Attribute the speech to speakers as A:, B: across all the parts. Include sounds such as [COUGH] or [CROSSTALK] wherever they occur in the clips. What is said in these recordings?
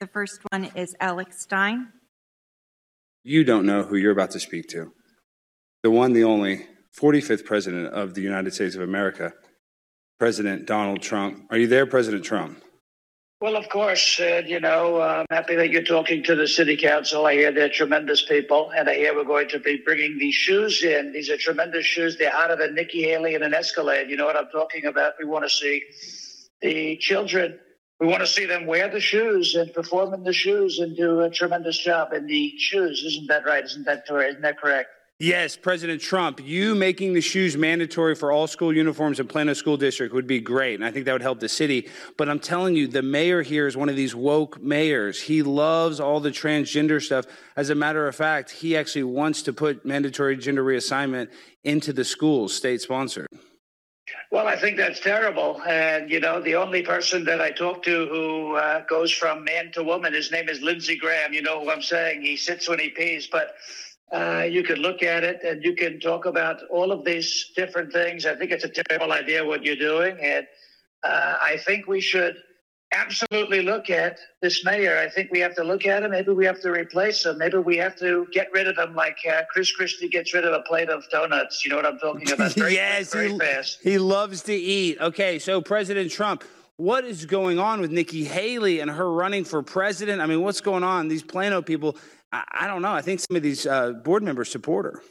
A: The first one is Alex Stein.
B: You don't know who you're about to speak to. The one, the only, 45th President of the United States of America, President Donald Trump. Are you there, President Trump?
C: Well, of course, uh, you know, I'm happy that you're talking to the city council. I hear they're tremendous people, and I hear we're going to be bringing these shoes in. These are tremendous shoes. They're hotter than Nikki Haley in an Escalade. You know what I'm talking about? We want to see the children. We want to see them wear the shoes and perform in the shoes and do a tremendous job in the shoes. Isn't that right? Isn't that isn't that correct?
B: Yes, President Trump, you making the shoes mandatory for all school uniforms in Plano School District would be great, and I think that would help the city. But I'm telling you, the mayor here is one of these woke mayors. He loves all the transgender stuff. As a matter of fact, he actually wants to put mandatory gender reassignment into the schools, state sponsored.
C: Well, I think that's terrible. And, you know, the only person that I talk to who uh, goes from man to woman, his name is Lindsey Graham. You know who I'm saying? He sits when he pees. But uh, you can look at it and you can talk about all of these different things. I think it's a terrible idea what you're doing. And uh, I think we should absolutely look at this mayor. I think we have to look at him. Maybe we have to replace him. Maybe we have to get rid of him like uh, Chris Christie gets rid of a plate of donuts. You know what I'm talking about? [LAUGHS] Very
B: yes,
C: very
B: he,
C: fast.
B: he loves to eat. Okay, so President Trump, what is going on with Nikki Haley and her running for president? I mean, what's going on? These Plano people, I, I don't know. I think some of these uh, board members support her.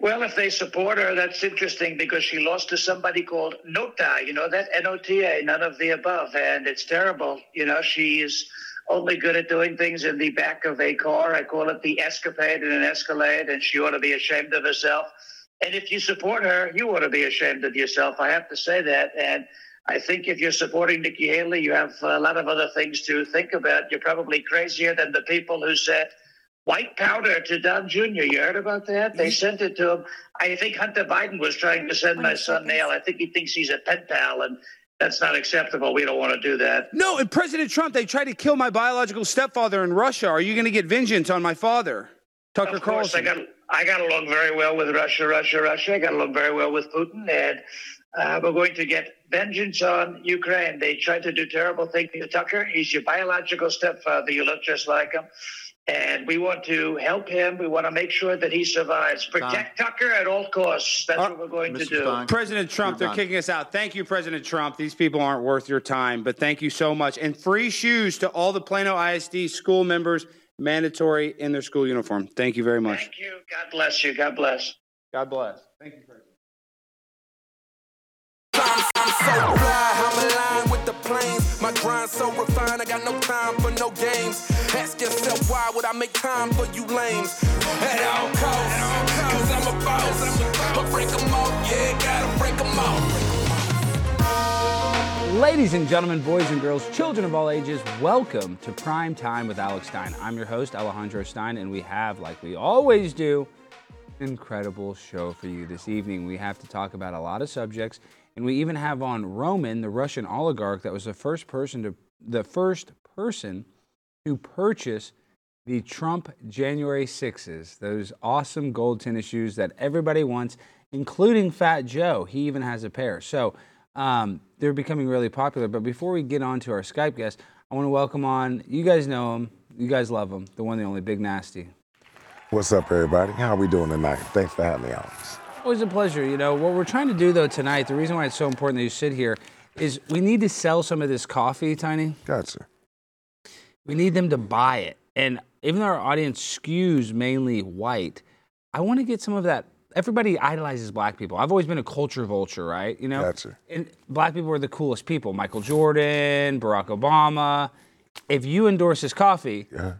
C: Well, if they support her, that's interesting because she lost to somebody called Nota. You know that N O T A, none of the above, and it's terrible. You know, she is only good at doing things in the back of a car. I call it the escapade in an Escalade, and she ought to be ashamed of herself. And if you support her, you ought to be ashamed of yourself. I have to say that. And I think if you're supporting Nikki Haley, you have a lot of other things to think about. You're probably crazier than the people who said white powder to Don Jr. You heard about that? They sent it to him. I think Hunter Biden was trying to send my son Neil. I think he thinks he's a pen pal, and that's not acceptable. We don't want to do that.
B: No, and President Trump, they tried to kill my biological stepfather in Russia. Are you going to get vengeance on my father, Tucker
C: Of course,
B: Carlson?
C: I got I got along very well with Russia, Russia, Russia. I got along very well with Putin, and uh, we're going to get vengeance on Ukraine. They tried to do terrible things to Tucker. He's your biological stepfather. You look just like him. And we want to help him. We want to make sure that he survives. Protect Tucker at all costs. That's
B: Uh,
C: what we're going to do.
D: Stein.
B: President Trump,
D: You're
B: they're
D: done.
B: kicking us out. Thank you, President Trump. These people aren't worth your time, but thank you so much. And free shoes to all the Plano ISD school members, mandatory in their school uniform. Thank you very much.
C: Thank you. God bless you. God bless.
B: God bless. Thank you, President.
E: I'm, I'm so My grind so refined, I got no time for no games. Ask yourself why would I make time for you lames? At all costs, cause I'm a boss. But break 'em off, yeah, gotta break 'em off.
F: Ladies and gentlemen, boys and girls, children of all ages, welcome to Prime Time with Alex Stein. I'm your host, Alejandro Stein, and we have, like we always do, an incredible show for you this evening. We have to talk about a lot of subjects, and we even have on Roman, the Russian oligarch that was the first person to the first person to purchase the Trump January 6s, those awesome gold tennis shoes that everybody wants, including Fat Joe. He even has a pair. So um, they're becoming really popular. But before we get on to our Skype guest, I want to welcome on, you guys know him, you guys love him, the one, the only, Big Nasty.
G: What's up, everybody? How are we doing tonight? Thanks for having me on.
F: Always a pleasure. You know, what we're trying to do though tonight, the reason why it's so important that you sit here is we need to sell some of this coffee, Tiny.
G: Gotcha.
F: We need them to buy it. And even though our audience skews mainly white, I want to get some of that. Everybody idolizes black people. I've always been a culture vulture, right? You know,
G: Gotcha.
F: and black people are the coolest people. Michael Jordan, Barack Obama. If you endorse this coffee,
G: Yeah.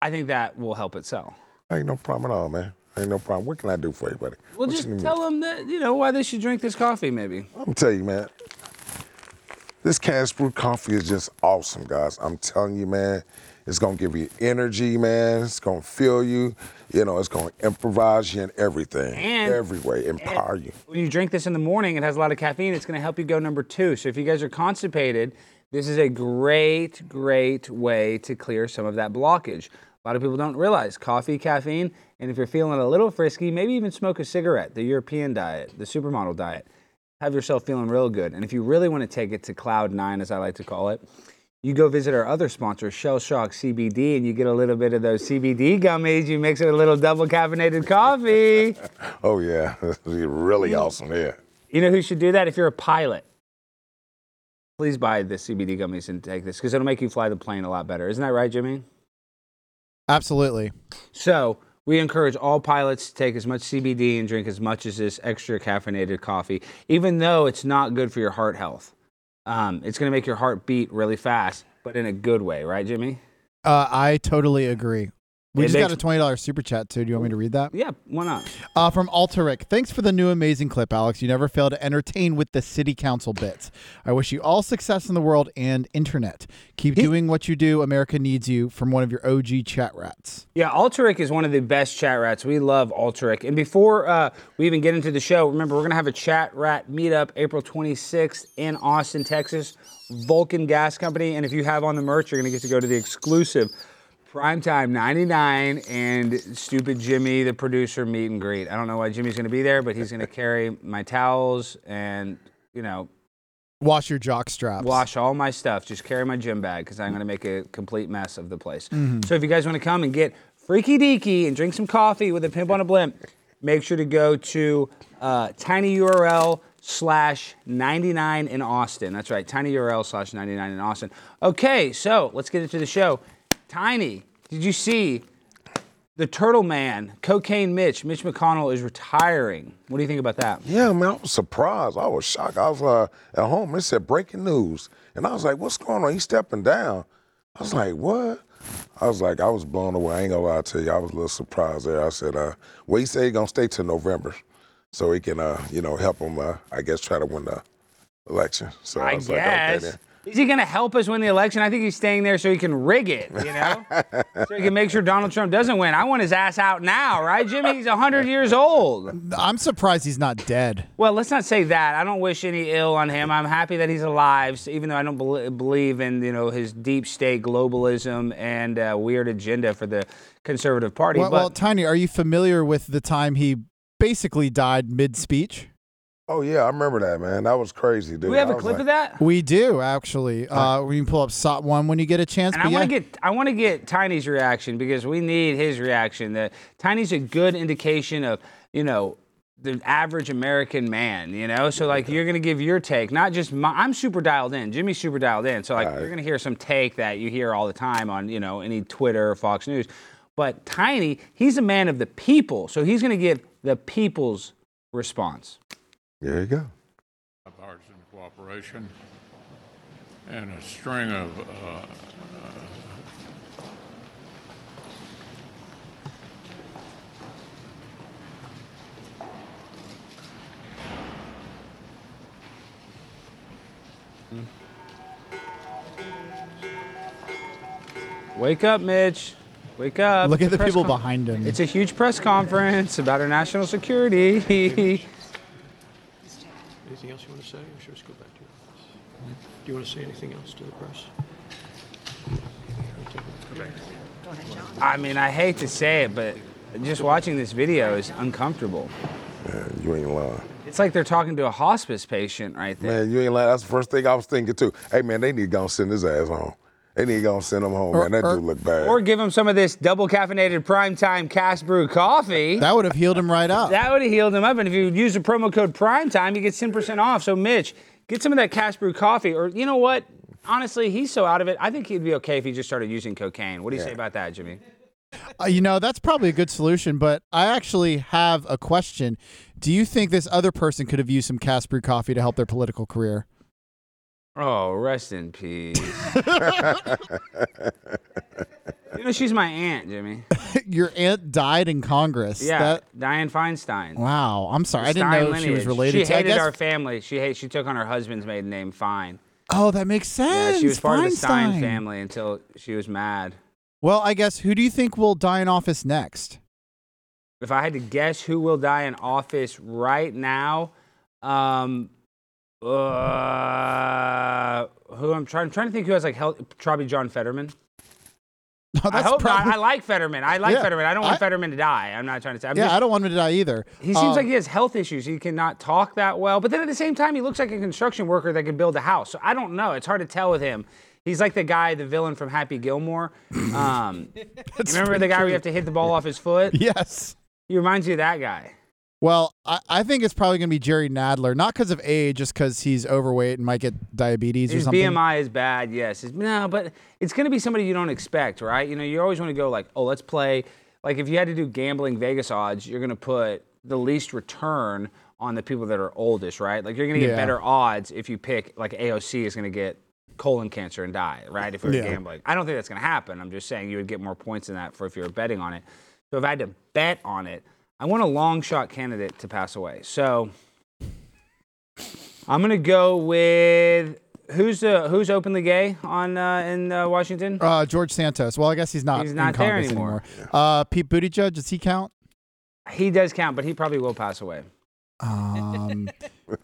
F: I think that will help it sell.
G: Ain't no problem at all, man. Ain't no problem. What can I do for you, buddy?
F: Well,
G: What
F: just tell them that you know why they should drink this coffee, maybe.
G: I'm gonna tell you, man. This Cast Brew coffee is just awesome, guys. I'm telling you, man. It's gonna give you energy, man. It's gonna fill you. You know, it's gonna improvise you in everything,
F: And-
G: every way, empower you.
F: When you drink this in the morning, it has a lot of caffeine. It's to help you go number two. So if you guys are constipated, this is a great, great way to clear some of that blockage. A lot of people don't realize coffee, caffeine, and if you're feeling a little frisky, maybe even smoke a cigarette, the European diet, the supermodel diet. Have yourself feeling real good. And if you really want to take it to cloud nine, as I like to call it, you go visit our other sponsor, Shell Shock CBD, and you get a little bit of those CBD gummies. You mix it with a little double caffeinated coffee. [LAUGHS]
G: Oh yeah, [LAUGHS] this is really mm. awesome. Yeah.
F: You know who should do that? If you're a pilot, please buy the CBD gummies and take this because it'll make you fly the plane a lot better. Isn't that right, Jimmy?
D: Absolutely.
F: So we encourage all pilots to take as much CBD and drink as much as this extra caffeinated coffee, even though it's not good for your heart health. Um, it's going to make your heart beat really fast, but in a good way, right, Jimmy?
D: Uh, I totally agree. We
F: It
D: just got a twenty dollars super chat too. Do you want me to read that?
F: Yeah, why not?
D: Uh, from Alteric. Thanks for the new amazing clip, Alex. You never fail to entertain with the city council bits. I wish you all success in the world and internet. Keep doing what you do. America needs you. From one of your OG chat rats.
F: Yeah, Alteric is one of the best chat rats. We love Alteric. And before uh, we even get into the show, remember, we're going to have a chat rat meetup April 26th in Austin, Texas, Vulcan Gas Company. And if you have on the merch, you're going to get to go to the exclusive Primetime 99 and Stupid Jimmy, the producer, meet and greet. I don't know why Jimmy's going to be there, but he's going to carry my towels and, you know,
D: Wash your jock straps.
F: wash all my stuff. Just carry my gym bag because I'm going to make a complete mess of the place. So if you guys want to come and get freaky deaky and drink some coffee with a pimp on a blimp, make sure to go to uh, tinyurl slash 99 in Austin. That's right, tinyurl slash 99 in Austin. Okay, so let's get into the show. Tiny, did you see the Turtle Man, Cocaine Mitch, Mitch McConnell is retiring. What do you think about that?
G: Yeah, man, I was surprised. I was shocked. I was uh, at home. It said breaking news, and I was like, "What's going on?" He's stepping down. I was like, "What?" I was like, I was blown away. I ain't gonna lie to you. I was a little surprised there. I said, uh, "Well, he said he gonna stay till November, so he can, uh, you know, help him. Uh, I guess try to win the election." So I,
F: I
G: was like, "Okay,
F: guess.
G: then."
F: Is he going to help us win the election? I think he's staying there so he can rig it, you know? [LAUGHS] so he can make sure Donald Trump doesn't win. I want his ass out now, right, Jimmy? He's 100 years old.
D: I'm surprised he's not dead.
F: Well, let's not say that. I don't wish any ill on him. I'm happy that he's alive, so even though I don't bel believe in, you know, his deep state globalism and uh, weird agenda for the conservative party.
D: Well,
F: but
D: well, Tiny, are you familiar with the time he basically died mid speech?
G: Oh yeah, I remember that, man. That was crazy, dude.
F: do we have
G: I
F: a
G: was
F: clip
G: like,
F: of that?
D: We do actually. Uh, we can pull up SOT one when you get a chance.
F: And
D: but
F: I want
D: yeah.
F: to get I want to get Tiny's reaction because we need his reaction. The Tiny's a good indication of you know the average American man. You know, so like you're gonna give your take, not just my. I'm super dialed in. Jimmy's super dialed in. So like you're gonna hear some take that you hear all the time on you know any Twitter or Fox News. But Tiny, he's a man of the people, so he's gonna give the people's response.
G: There you go.
H: bipartisan cooperation and a string of uh,
F: Wake up, Mitch. Wake up.
D: Look
F: It's
D: at the people
F: con-
D: behind him.
F: It's a huge press conference about our national security. [LAUGHS]
I: Anything else you want to say, or should we just go back to your office? Do you want to say anything else to the press?
F: I mean, I hate to say it, but just watching this video is uncomfortable.
G: Man, you ain't lying.
F: It's like they're talking to a hospice patient right there.
G: Man, you ain't lying. That's the first thing I was thinking too. Hey man, they need to go send his ass home. They need to send him home,
D: Or-
G: man. That
D: or-
G: dude look bad.
F: Or give him some of this double caffeinated primetime cast brew coffee.
D: that would have healed him right up.
F: That would have healed him up. And if you use the promo code primetime, you get 10% off. So, Mitch, get some of that cast brew coffee. Or, you know what? Honestly, he's so out of it. I think he'd be okay if he just started using cocaine. What do you say about that, Jimmy?
D: Uh, you know, that's probably a good solution, but I actually have a question. Do you think this other person could have used some cast brew coffee to help their political career?
F: Oh, rest in peace. [LAUGHS] you know, she's my aunt, Jimmy. [LAUGHS]
D: Your aunt died in Congress.
F: Yeah,
D: That-
F: Dianne Feinstein.
D: wow. I'm sorry. I didn't
F: Stein
D: know she was related
F: She
D: to I
F: hated
D: guess-
F: our family. She hate, She took on her husband's maiden name, Fine.
D: Oh, that makes sense.
F: Yeah, she was part of the Stein
D: Feinstein.
F: family until she was mad.
D: Well, I guess who do you think will die in office next?
F: If I had to guess who will die in office right now, um, uh, I'm trying, trying to think who has like health, probably John Fetterman. [LAUGHS]
D: No,
F: I hope
D: probably-
F: not. I like Fetterman. I like
D: Yeah,
F: Fetterman. I don't want
D: I-
F: Fetterman to die. I'm not trying to say. I'm
D: yeah,
F: just-
D: I don't want him to die either.
F: He seems
D: Um,
F: like he has health issues. He cannot talk that well. But then at the same time, he looks like a construction worker that could build a house. So I don't know. It's hard to tell with him. He's like the guy, the villain from Happy Gilmore. Um, [LAUGHS] remember the guy where you have to hit the ball off his foot?
D: Yes.
F: He reminds you of that guy.
D: Well, I, I think it's probably going to be Jerry Nadler, not because of age, just because he's overweight and might get diabetes or
F: His
D: something.
F: BMI is bad, yes. His- no, but it's going to be somebody you don't expect, right? You know, you always want to go like, oh, let's play. Like if you had to do gambling Vegas odds, you're going to put the least return on the people that are oldest, right? Like you're going to get
D: Yeah.
F: better odds if you pick like AOC is going to get colon cancer and die, right? If you're
D: Yeah.
F: gambling. I don't think that's going to happen. I'm just saying you would get more points than that for if you were betting on it. So if I had to bet on it, I want a long shot candidate to pass away. So I'm gonna go with who's uh, who's openly gay on uh, in uh, Washington.
D: Uh, George Santos. Well, I guess he's not.
F: He's
D: in
F: not there
D: Congress
F: anymore.
D: Uh, Pete Buttigieg. Does he count?
F: He does count, but he probably will pass away.
D: Um,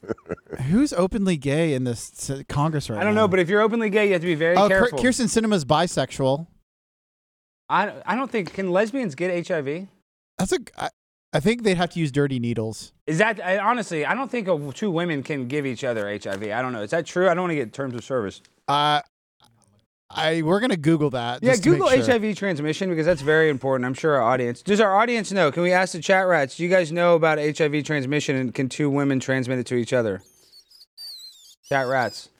D: [LAUGHS] who's openly gay in this Congress right now?
F: I don't
D: now?
F: know, but if you're openly gay, you have to be very
D: oh,
F: careful.
D: Kyrsten Sinema's bisexual.
F: I I don't think can lesbians get HIV.
D: That's a. I, I think they'd have to use dirty needles.
F: Is that I, honestly? I don't think a, two women can give each other HIV. I don't know. Is that true? I don't want to get terms of service.
D: Uh, I we're gonna Google that.
F: Yeah,
D: just to make
F: Google
D: sure.
F: HIV transmission because that's very important. I'm sure our audience. Does our audience know? Can we ask the chat rats? Do you guys know about HIV transmission and can two women transmit it to each other? Chat rats,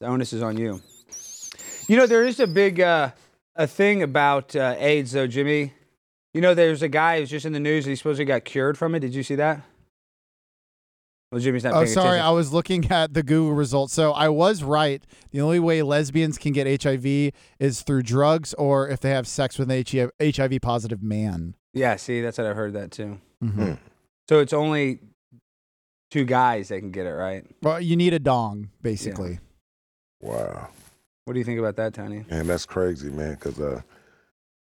F: the onus is on you. You know there is a big uh, a thing about uh, AIDS though, Jimmy. You know there's a guy who's just in the news. and He supposedly got cured from it. Did you see that? Well, Jimmy's not.
D: Oh,
F: paying
D: sorry.
F: attention.
D: I was looking [LAUGHS] at the Google results. So I was right. The only way lesbians can get HIV is through drugs or if they have sex with an HIV positive man.
F: Yeah, see, that's what I've heard that too.
D: Mhm.
F: So it's only two guys that can get it, right?
D: Well, you need a dong, basically.
G: Wow.
F: What do you think about that, Tony?
G: Man, that's crazy, man, because uh,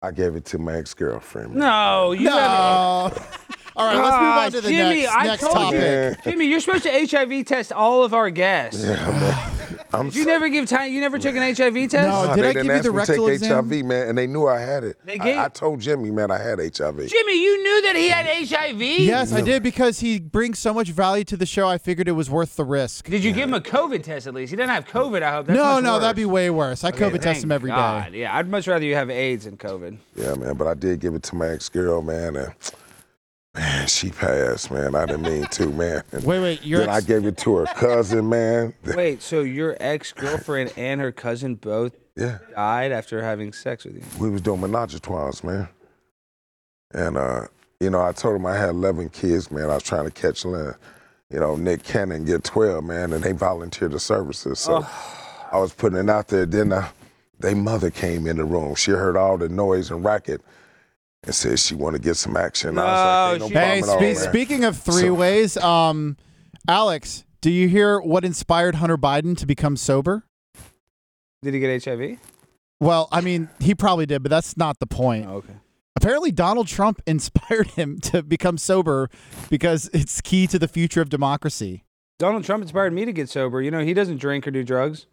G: I gave it to my ex girlfriend.
F: No, you
D: No.
F: have [LAUGHS]
D: All right, let's move on to the
F: Jimmy,
D: next,
F: I
D: next
F: told
D: topic.
F: You. Jimmy, you're supposed to HIV test all of our guests.
G: Yeah, man. I'm
F: Did you never give time? You never took an HIV test?
D: No. Did
G: they
D: I
G: didn't
D: give you
G: ask
D: the
G: me to
D: rectal
G: take
D: exam?
G: HIV, man, and they knew I had it.
F: They gave-
G: I, I told Jimmy, man, I had HIV.
F: Jimmy, you knew that he had HIV.
D: Yes, I did because he brings so much value to the show. I figured it was worth the risk.
F: Did you give him a COVID test at least? He doesn't have COVID. I hope. That's
D: no,
F: much
D: no,
F: worse.
D: that'd be way worse. I COVID test
F: Thank
D: him every day.
F: God. Yeah, I'd much rather you have AIDS than COVID.
G: Yeah, man, but I did give it to my ex girl, man, and man, she passed, man. I didn't mean to, man. And [LAUGHS]
D: Wait, wait, your
G: then I gave it to her cousin, man.
F: Wait, so your ex girlfriend [LAUGHS] and her cousin both
G: Yeah,
F: died after having sex with you?
G: we was doing menage a trois, man. And uh, you know, I told him I had 11 kids, man. I was trying to catch Lynn. You know, Nick Cannon get 12, man, and they volunteered the services. So I was putting it out there. Then uh, their mother came in the room. She heard all the noise and racket and said she wanted to get some action. I was like,
F: No, she-
G: no
D: Hey,
G: problem at all,
D: spe-
G: man."
D: speaking of three
G: So-
D: ways, um, Alex, do you hear what inspired Hunter Biden to become sober?
F: Did he get HIV?
D: Well, I mean, he probably did, but that's not the point.
F: Oh, okay.
D: Apparently, Donald Trump [LAUGHS] inspired him to become sober because it's key to the future of democracy.
F: Donald Trump inspired me to get sober. You know, he doesn't drink or do drugs.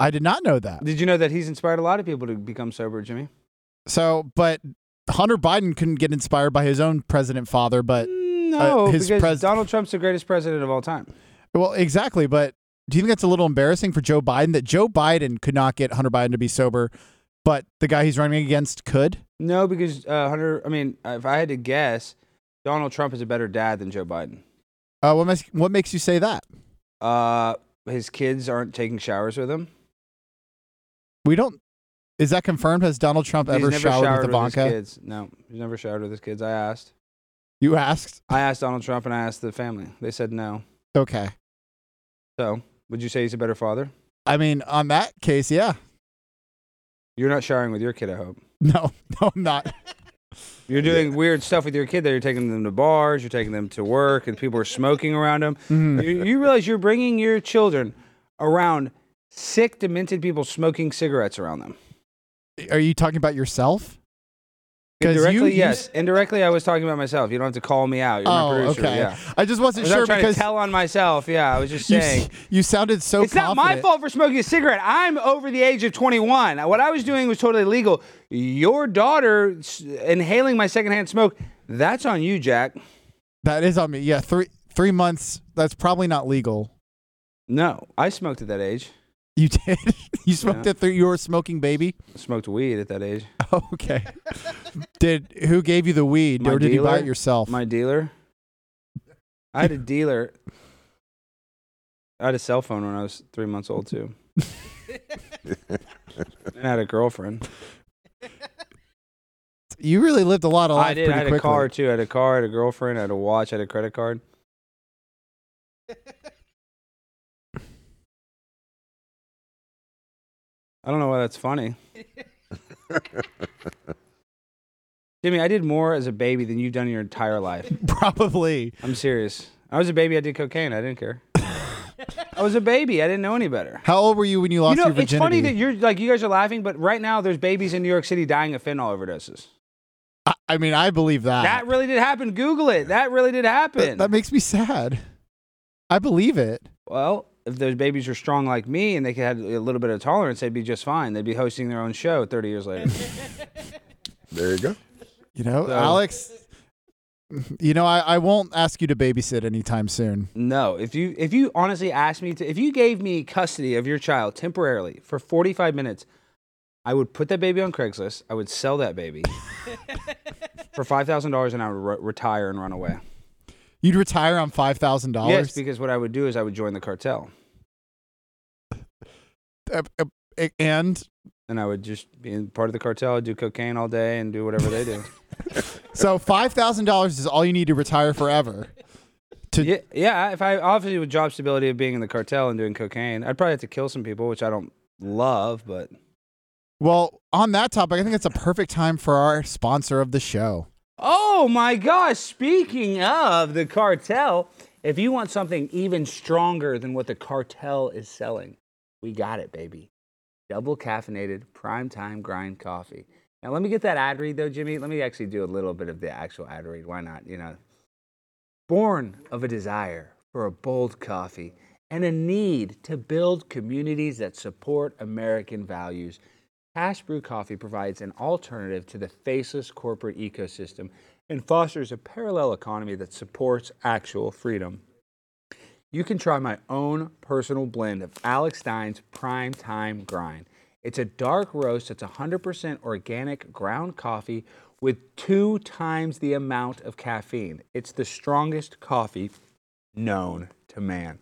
D: I did not know that.
F: Did you know that he's inspired a lot of people to become sober, Jimmy?
D: So, but Hunter Biden couldn't get inspired by his own president father, but
F: No,
D: Uh, his
F: because
D: pres-
F: Donald Trump's the greatest president of all time.
D: well, exactly. But do you think that's a little embarrassing for Joe Biden that Joe Biden could not get Hunter Biden to be sober, but the guy he's running against could?
F: No, because uh, Hunter. I mean, if I had to guess, Donald Trump is a better dad than Joe Biden.
D: Uh, what makes what makes you say that?
F: Uh, his kids aren't taking showers with him.
D: We don't. Is that confirmed? Has Donald Trump ever showered,
F: showered
D: with Ivanka?
F: his kids. No, he's never showered with his kids. I asked.
D: You asked.
F: I asked Donald Trump and I asked the family. They said no.
D: Okay.
F: So, would you say he's a better father?
D: I mean, on that case, yeah.
F: You're not showering with your kid, I hope. [LAUGHS]
D: No, no, I'm not. [LAUGHS]
F: You're doing weird stuff with your kid. there. you're taking them to bars, you're taking them to work, and people are smoking around them.
D: Mhm.
F: You, you realize you're bringing your children around sick, demented people smoking cigarettes around them.
D: Are you talking about yourself? you-
F: Indirectly,
D: you
F: yes.
D: s-
F: Indirectly, I was talking about myself. You don't have to call me out. You're my
D: Oh,
F: producer.
D: okay.
F: Yeah.
D: I just wasn't
F: was
D: sure
F: trying
D: because
F: to tell on myself. Yeah, I was just
D: you,
F: saying.
D: s- you sounded so.
F: It's not my fault for smoking a cigarette. I'm over the age of 21. What I was doing was totally legal. Your daughter s- inhaling my secondhand smoke, that's on you, Jack.
D: That is on me. Yeah, three three months. That's probably not legal.
F: No, I smoked at that age.
D: You did. [LAUGHS] You smoked it through. You were a smoking baby.
F: Smoked weed at that age.
D: Oh, [LAUGHS] okay. did who gave you the weed,
F: My
D: or did you buy
F: dealer-
D: it yourself?
F: My dealer. I had a dealer. I had a cell phone when I was three months old too. [LAUGHS] and I had a girlfriend.
D: you really lived a lot of life
F: I did.
D: pretty
F: I had a
D: quickly.
F: car too. I had a car. I had a girlfriend. I had a watch. I had a credit card. I don't know why that's funny. [LAUGHS] Jimmy, I did more as a baby than you've done in your entire life. [LAUGHS]
D: Probably.
F: I'm serious. I was a baby. I did cocaine. I didn't care. I was a baby. I didn't know any better.
D: How old were you when you lost
F: you know,
D: your virginity?
F: it's funny that you're like you guys are laughing, but right now there's babies in New York City dying of fentanyl overdoses.
D: I, I mean, I believe that.
F: That really did happen. Google it. That really did happen.
D: that makes me sad. I believe it.
F: Well, if those babies were strong like me and they could have a little bit of tolerance, they'd be just fine. They'd be hosting their own show 30 years later. [LAUGHS]
G: There you go.
D: You know,
F: So-
D: Alex. You know, I, I won't ask you to babysit anytime soon.
F: no, if you if you honestly asked me to, if you gave me custody of your child temporarily for 45 minutes, I would put that baby on Craigslist. I would sell that baby [LAUGHS] for five thousand dollars, and I would re- retire and run away.
D: You'd retire on five thousand dollars.
F: Yes,
D: dollars.
F: because what I would do is I would join the cartel,
D: And
F: and I would just be in part of the cartel. I'd do cocaine all day and do whatever they do. [LAUGHS]
D: so five thousand dollars is all you need to retire forever. To
F: Yeah, yeah. If I obviously with job stability of being in the cartel and doing cocaine, I'd probably have to kill some people, which I don't love. But
D: well, on that topic, I think it's a perfect time for our sponsor of the show.
F: oh my gosh! Speaking of the cartel, if you want something even stronger than what the cartel is selling, we got it, baby. Double caffeinated prime time grind coffee. Now let me get that ad read though, Jimmy. Let me actually do a little bit of the actual ad read. Why not? You know, born of a desire for a bold coffee and a need to build communities that support American values, Cast Brew Coffee provides an alternative to the faceless corporate ecosystem and fosters a parallel economy that supports actual freedom. You can try my own personal blend of Alex Stein's Prime Time Grind. It's a dark roast that's 100% organic ground coffee with two times the amount of caffeine. It's the strongest coffee known to man.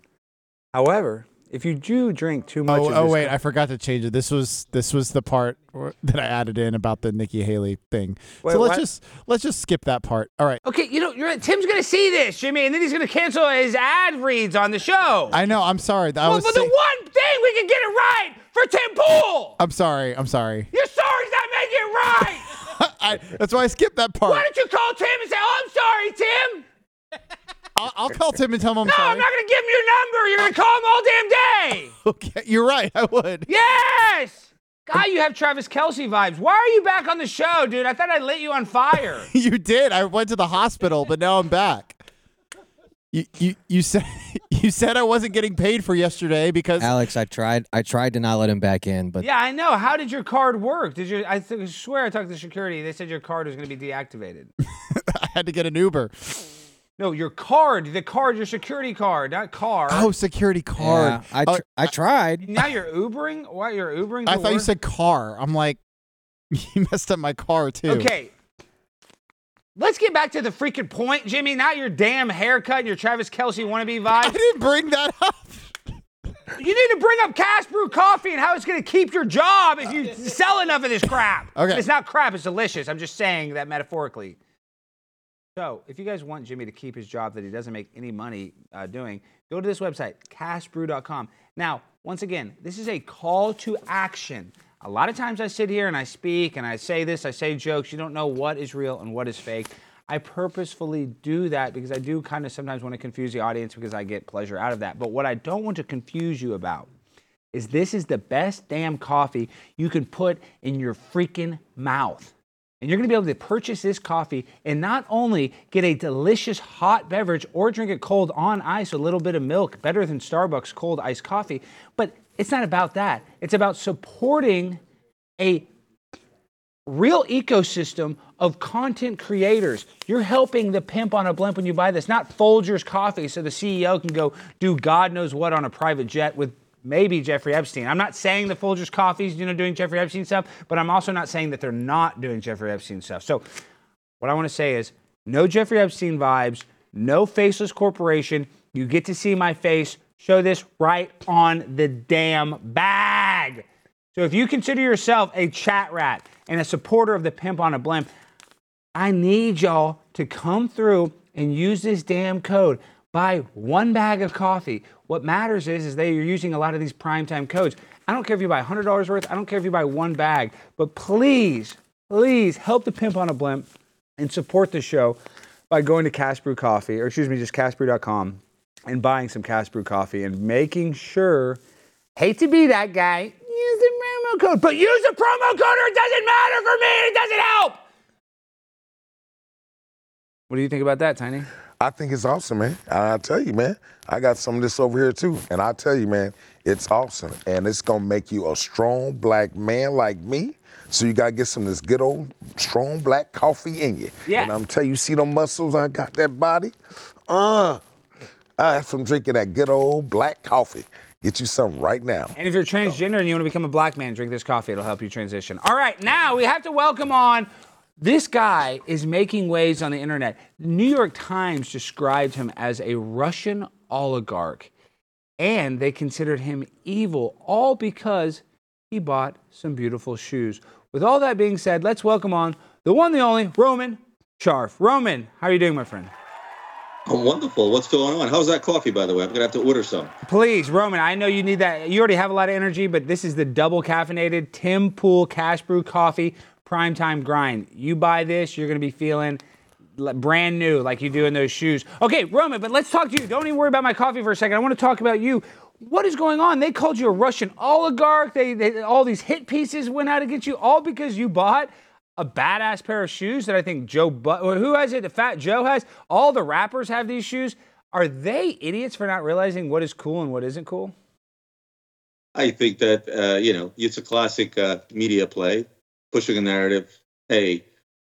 F: However, if you do drink too oh, much
D: Oh,
F: of
D: oh
F: this
D: wait,
F: co-
D: I forgot to change it. This was this was the part [LAUGHS] that I added in about the Nikki Haley thing.
F: Wait,
D: so let's
F: what?
D: just let's just skip that part. All right.
F: Okay, you know, you're right. Tim's gonna see this, Jimmy, and then he's gonna cancel his ad reads on the show.
D: I know. I'm sorry. I
F: well,
D: was.
F: for the one thing we can get it right for Tim Pool.
D: I'm sorry. I'm sorry.
F: Your sorry's not making it right. [LAUGHS]
D: I, that's why I skipped that part.
F: Why don't you call Tim and say, "Oh, I'm sorry, Tim"? [LAUGHS]
D: I'll, I'll call Tim and tell him I'm
F: No,
D: sorry.
F: I'm not gonna give him your number. You're gonna call him all damn day. [LAUGHS]
D: Okay, you're right. I would.
F: Yes. God, you have Travis Kelce vibes. Why are you back on the show, dude? I thought I lit you on fire. [LAUGHS]
D: You did. I went to the hospital, but now I'm back. You, you, you said [LAUGHS] you said I wasn't getting paid for yesterday because
J: Alex, I tried. I tried to not let him back in, but
F: yeah, I know. How did your card work? Did you? I th- swear I talked to security. They said your card was going to be deactivated.
D: I had to get an Uber.
F: No, your card, the card, your security card, not car.
D: Oh, security card.
J: yeah, I
D: Uh,
J: I tried.
F: Now you're Ubering? What? You're Ubering?
D: I
F: to
D: thought you said car. I'm like, [LAUGHS] you messed up my car too.
F: Okay. Let's get back to the freaking point, Jimmy. Not your damn haircut and your Travis Kelce wannabe vibe. [LAUGHS]
D: I
F: vibe.
D: didn't bring that up.
F: You need to bring up Cast Brew Coffee and how it's going to keep your job if you sell enough of this crap.
D: Okay.
F: It's not crap, it's delicious. I'm just saying that metaphorically. So, if you guys want Jimmy to keep his job that he doesn't make any money uh, doing, go to this website, castbrew.com. Now, once again, this is a call to action. A lot of times I sit here and I speak and I say this, I say jokes. You don't know what is real and what is fake. I purposefully do that because I do kind of sometimes want to confuse the audience because I get pleasure out of that. But what I don't want to confuse you about is this is the best damn coffee you can put in your freaking mouth. And you're going to be able to purchase this coffee and not only get a delicious hot beverage or drink it cold on ice, a little bit of milk, better than Starbucks cold iced coffee, but it's not about that. It's about supporting a real ecosystem of content creators. You're helping the pimp on a blimp when you buy this, not Folgers coffee so the CEO can go do God knows what on a private jet with maybe Jeffrey Epstein. I'm not saying the Folgers Coffee's, you know, doing Jeffrey Epstein stuff, but I'm also not saying that they're not doing Jeffrey Epstein stuff. So what I want to say is no Jeffrey Epstein vibes, no faceless corporation. You get to see my face. Show this right on the damn bag. So if you consider yourself a chat rat and a supporter of the pimp on a blimp, I need y'all to come through and use this damn code. Buy one bag of coffee. What matters is, is they are using a lot of these primetime codes. I don't care if you buy $100 worth. I don't care if you buy one bag. But please, please help the pimp on a blimp and support the show by going to Cast Brew Coffee, or excuse me, just castbrew.com and buying some Cast Brew Coffee and making sure, hate to be that guy, use the promo code, but use the promo code or it doesn't matter for me. It doesn't help. What do you think about that, Tiny?
G: I think it's awesome, man. I tell you, man, I got some of this over here too. And I tell you, man, it's awesome. And it's gonna make you a strong black man like me. So you gotta get some of this good old strong black coffee in you.
F: Yeah.
G: And I'm telling you, see them muscles I got that body? Uh I have some drinking that good old black coffee. Get you some right now.
F: And if you're transgender and you want to become a black man, drink this coffee. It'll help you transition. All right, now we have to welcome on. This guy is making waves on the internet. The New York Times described him as a Russian oligarch, and they considered him evil, all because he bought some beautiful shoes. With all that being said, let's welcome on the one, the only Roman Sharf. Roman, how are you doing, my friend?
K: Oh, wonderful. What's going on? How's that coffee, by the way? I'm going to have to order some.
F: Please, Roman, I know you need that. You already have a lot of energy, but this is the double caffeinated Tim Pool Cast Brew Coffee Primetime Grind. You buy this, you're going to be feeling li- brand new like you do in those shoes. Okay, Roman, but let's talk to you. Don't even worry about my coffee for a second. I want to talk about you. What is going on? They called you a Russian oligarch. They, they all these hit pieces went out against you, all because you bought a badass pair of shoes that I think Joe, but who has it? The Fat Joe has. All the rappers have these shoes. Are they idiots for not realizing what is cool and what isn't cool?
K: I think that, uh, you know, it's a classic uh, media play, pushing a narrative. Hey,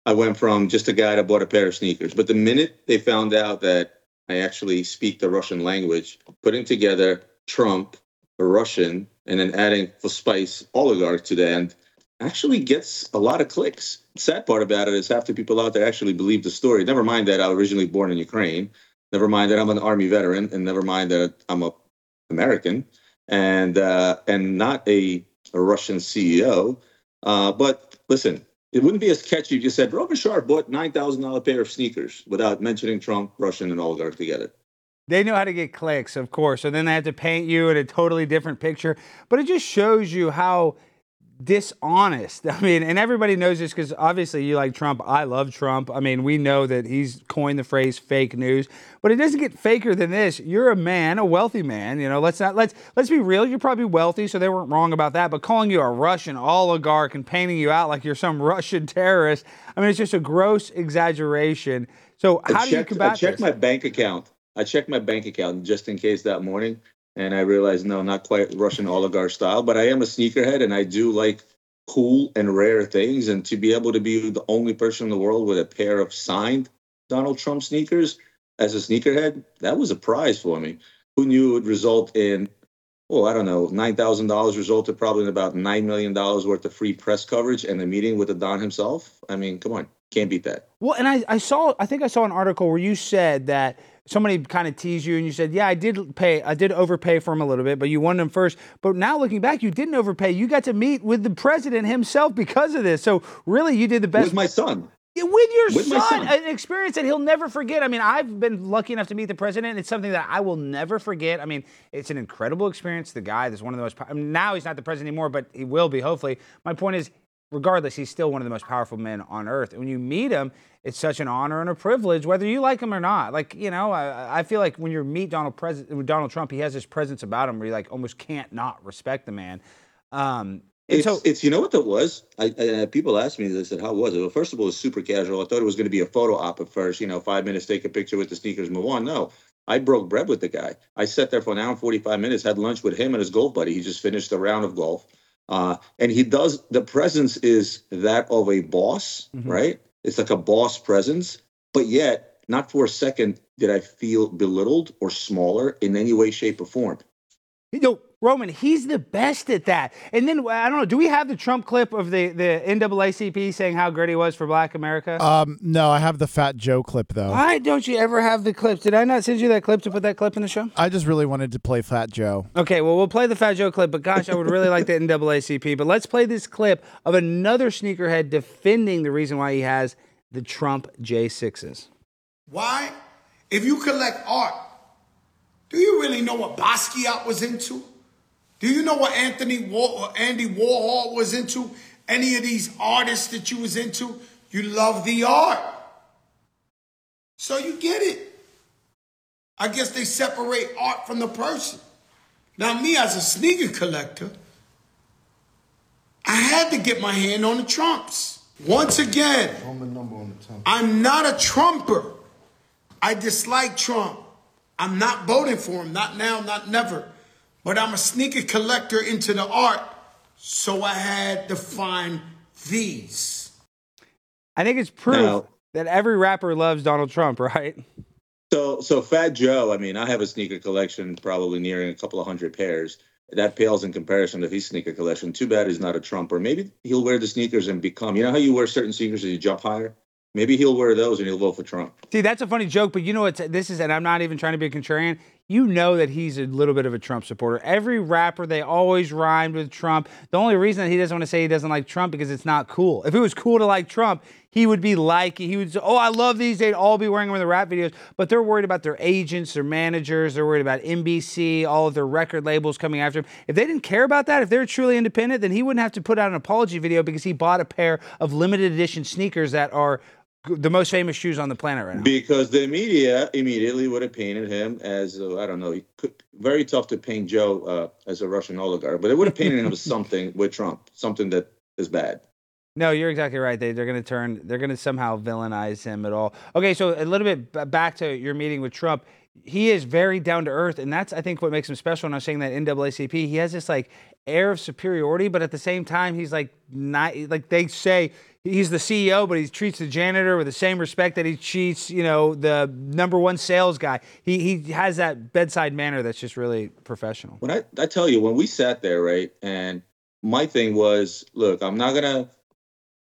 K: I went from just a guy that bought a pair of sneakers. But the minute they found out that I actually speak the Russian language, putting together Trump, a Russian, and then adding for spice oligarch to the end, actually gets a lot of clicks. Sad part about it is half the people out there actually believe the story. Never mind that I was originally born in Ukraine. Never mind that I'm an army veteran, and never mind that I'm a American and uh, and not a, a Russian CEO. Uh, but listen, it wouldn't be as catchy if you said Robin Sharp bought nine thousand dollar pair of sneakers without mentioning Trump, Russian, and oligarch together.
F: They know how to get clicks, of course. So then they have to paint you in a totally different picture. But it just shows you how dishonest. [LAUGHS] I mean, and everybody knows this because obviously you like Trump. I love Trump. I mean, we know that he's coined the phrase fake news, but it doesn't get faker than this. You're a man, a wealthy man. You know, let's not let's let's be real. You're probably wealthy, so they weren't wrong about that. But calling you a Russian oligarch and painting you out like you're some [LAUGHS] Russian terrorist, I mean, it's just a gross exaggeration. So how do you combat
K: I checked
F: this?
K: my bank account. I checked my bank account just in case that morning, and I realized no, not quite Russian oligarch style, but I am a sneakerhead, and I do like cool and rare things. And to be able to be the only person in the world with a pair of signed Donald Trump sneakers as a sneakerhead, that was a prize for me. Who knew it would result in? Oh, I don't know, nine thousand dollars resulted probably in about nine million dollars worth of free press coverage and a meeting with the Don himself. I mean, come on, can't beat that.
F: Well, and I, I saw, I think I saw an article where you said that somebody kind of teased you and you said, yeah, I did pay, I did overpay for him a little bit, but you won him first. But now looking back, you didn't overpay. You got to meet with the president himself because of this. So really, you did the best.
K: With my son.
F: With your
K: With
F: son,
K: son.
F: an experience that he'll never forget. I mean, I've been lucky enough to meet the president. It's something that I will never forget. I mean, it's an incredible experience. The guy that's one of the most, I mean, now he's not the president anymore, but he will be, hopefully. My point is, regardless, he's still one of the most powerful men on earth. And when you meet him, it's such an honor and a privilege, whether you like him or not. Like, you know, I, I feel like when you meet Donald, Pres- Donald Trump, he has this presence about him where you like almost can't not respect the man. Um,
K: It's,
F: so,
K: it's you know what that was. I, I people asked me. They said, "How was it?" Well, first of all, it was super casual. I thought it was going to be a photo op at first. You know, five minutes, take a picture with the sneakers, move on. No, I broke bread with the guy. I sat there for an hour and forty five minutes, had lunch with him and his golf buddy. He just finished a round of golf, uh, and he does. The presence is that of a boss,
F: Mhm.
K: right? It's like a boss presence, but yet not for a second did I feel belittled or smaller in any way, shape, or form.
F: you know, Roman, he's the best at that. And then I don't know. Do we have the Trump clip of the the NAACP saying how great he was for Black America?
D: Um, no, I have the Fat Joe clip though.
F: Why don't you ever have the clips? Did I not send you that clip to put that clip in the show?
D: I just really wanted to play Fat Joe.
F: Okay, well, we'll play the Fat Joe clip, but gosh, I would really like the [LAUGHS] NAACP. But let's play this clip of another sneakerhead defending the reason why he has the Trump J6s.
L: Why? If you collect art, do you really know what Basquiat was into? Do you know what Anthony War- uh, Andy Warhol was into? Any of these artists that you was into? You love the art. So you get it. I guess they separate art from the person. Now, me as a sneaker collector, I had to get my hand on the Trumps. Once again, I'm not a Trumper. I dislike Trump. I'm not voting for him, not now, not never. But I'm a sneaker collector into the art, so I had to find these.
F: I think it's proof
K: Now-
F: that every rapper loves Donald Trump, [LAUGHS] right?
K: So, so Fat Joe. I mean, I have a sneaker collection, probably nearing a couple of hundred pairs. That pales in comparison to his sneaker collection. Too bad he's not a Trumper. Maybe he'll wear the sneakers and become. You know how you wear certain sneakers and you jump higher. Maybe he'll wear those and he'll vote for Trump.
F: See, that's a funny joke, but you know what? This is, and I'm not even trying to be a contrarian. You know that he's a little bit of a Trump supporter. Every rapper, they always rhymed with Trump. The only reason that he doesn't want to say he doesn't like Trump because it's not cool. If it was cool to like Trump, he would be like, he would say, oh, I love these. They'd all be wearing them in the rap videos, but they're worried about their agents, their managers. They're worried about NBC, all of their record labels coming after him. If they didn't care about that, if they're truly independent, then he wouldn't have to put out an apology video because he bought a pair of limited edition sneakers that are the most famous shoes on the planet right now.
K: Because the media immediately would have painted him as uh, I don't know, could, very tough to paint Joe uh, as a Russian oligarch, but they would have painted him as [LAUGHS] something with Trump, something that is bad.
F: No, you're exactly right. They, they're going to turn, they're going to somehow villainize him at all. Okay, so a little bit b- back to your meeting with Trump. He is very down to earth, and that's, I think, what makes him special. And I'm saying that NAACP, he has this like air of superiority, but at the same time, he's like not, like they say he's the CEO, but he treats the janitor with the same respect that he treats, you know, the number one sales guy. He, he has that bedside manner that's just really professional.
K: When I, I tell you, when we sat there, right, and my thing was, look, I'm not gonna,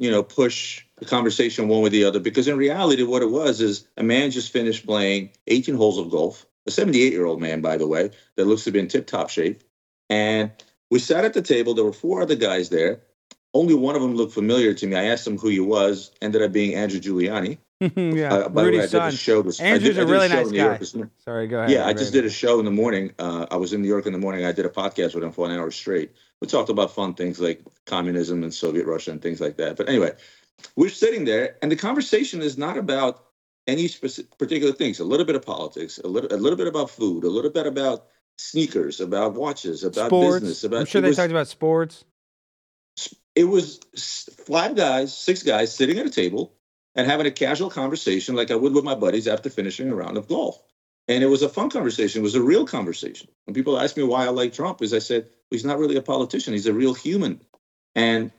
K: you know, push the conversation one way or the other because in reality, what it was is a man just finished playing 18 holes of golf, a 78 year old man, by the way, that looks to be in tip top shape, and we sat at the table. There were four other guys there. Only one of them looked familiar to me. I asked him who he was. Ended up being Andrew Giuliani. [LAUGHS]
F: yeah,
K: Uh, by the way, I
F: Rudy's
K: did a show this- I
F: Andrew's
K: did- I did a
F: really nice
K: York
F: guy.
K: this.
F: Sorry, go ahead.
K: Yeah, I just did a show in the morning. Uh, I was in New York in the morning. I did a podcast with him for an hour straight. We talked about fun things like communism and Soviet Russia and things like that. But anyway, we're sitting there, and the conversation is not about any specific, particular things. A little bit of politics, a little, a little bit about food, a little bit about sneakers, about watches, about
F: sports.
K: business. About
F: I'm sure they
K: was-
F: talked about sports.
K: it was five guys, six guys sitting at a table and having a casual conversation like I would with my buddies after finishing a round of golf. And it was a fun conversation. It was a real conversation. When people ask me why I like Trump, is I said, well, he's not really a politician. He's a real human. And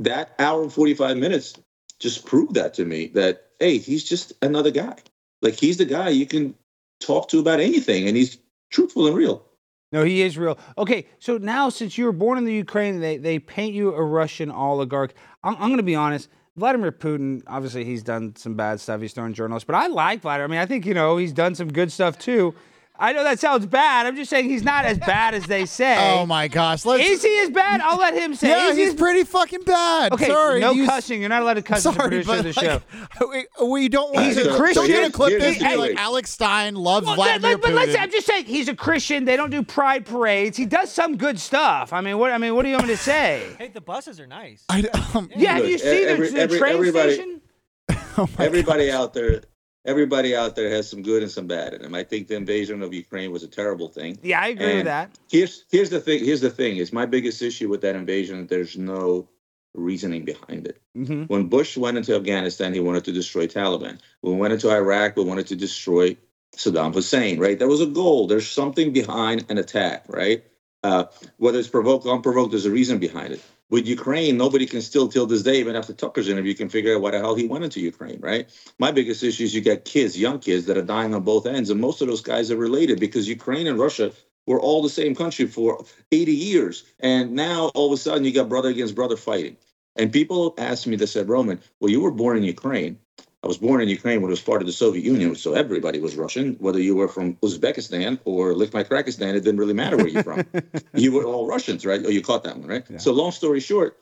K: that hour and 45 minutes just proved that to me that, hey, he's just another guy. Like he's the guy you can talk to about anything and he's truthful and real.
F: No, he is real. Okay, so now since you were born in the Ukraine, they, they paint you a Russian oligarch. I'm, I'm going to be honest. Vladimir Putin, obviously, he's done some bad stuff. He's thrown journalists, but I like Vladimir. I mean, I think, you know, he's done some good stuff too. I know that sounds bad. I'm just saying he's not as bad as they [LAUGHS] say.
D: Oh my gosh! Let's,
F: Is he as bad? I'll let him say.
D: yeah,
F: Is
D: he's
F: as-
D: pretty fucking bad.
F: Okay,
D: Sorry,
F: no
D: you-
F: cussing. You're not allowed to cuss as a
D: Sorry,
F: producer of the
D: but
F: show.
D: we, [LAUGHS] we don't want
F: He's
D: to.
F: a Christian.
D: Don't get a clip
K: Here's
D: this to be like. Alex Stein loves
F: Well,
D: Vladimir
F: but, but
D: Putin.
F: listen, I'm just saying he's a Christian. They don't do pride parades. He does some good stuff. I mean, what? I mean, what do you want me to say?
M: Hey, the buses are nice.
D: I, um,
F: Yeah, have you seen
K: every-
F: the, the
K: every-
F: train
K: everybody-
F: station? [LAUGHS]
D: oh my
K: everybody out there everybody out there has some good and some bad in them. I think the invasion of Ukraine was a terrible thing.
F: Yeah, I agree with that.
K: Here's here's the thing. Here's the thing. Is my biggest issue with that invasion. There's no reasoning behind it.
F: hmm
K: When Bush went into Afghanistan, he wanted to destroy Taliban. When we went into Iraq, we wanted to destroy Saddam Hussein. Right? There was a goal. There's something behind an attack. Right? Uh, whether it's provoked or unprovoked, there's a reason behind it. With Ukraine, nobody can still, till this day, even after Tucker's interview, can figure out why the hell he went into Ukraine, right? My biggest issue is you got kids, young kids, that are dying on both ends, and most of those guys are related because Ukraine and Russia were all the same country for 80 years. And now all of a sudden you got brother against brother fighting. And people asked me, they said, Roman, well, you were born in Ukraine. I was born in Ukraine when it was part of the Soviet Union, so everybody was Russian. Whether you were from Uzbekistan or Lichmai-Krakistan, it didn't really matter where you're from. [LAUGHS] you were all Russians, right? Oh, you caught that one, right? So long story short,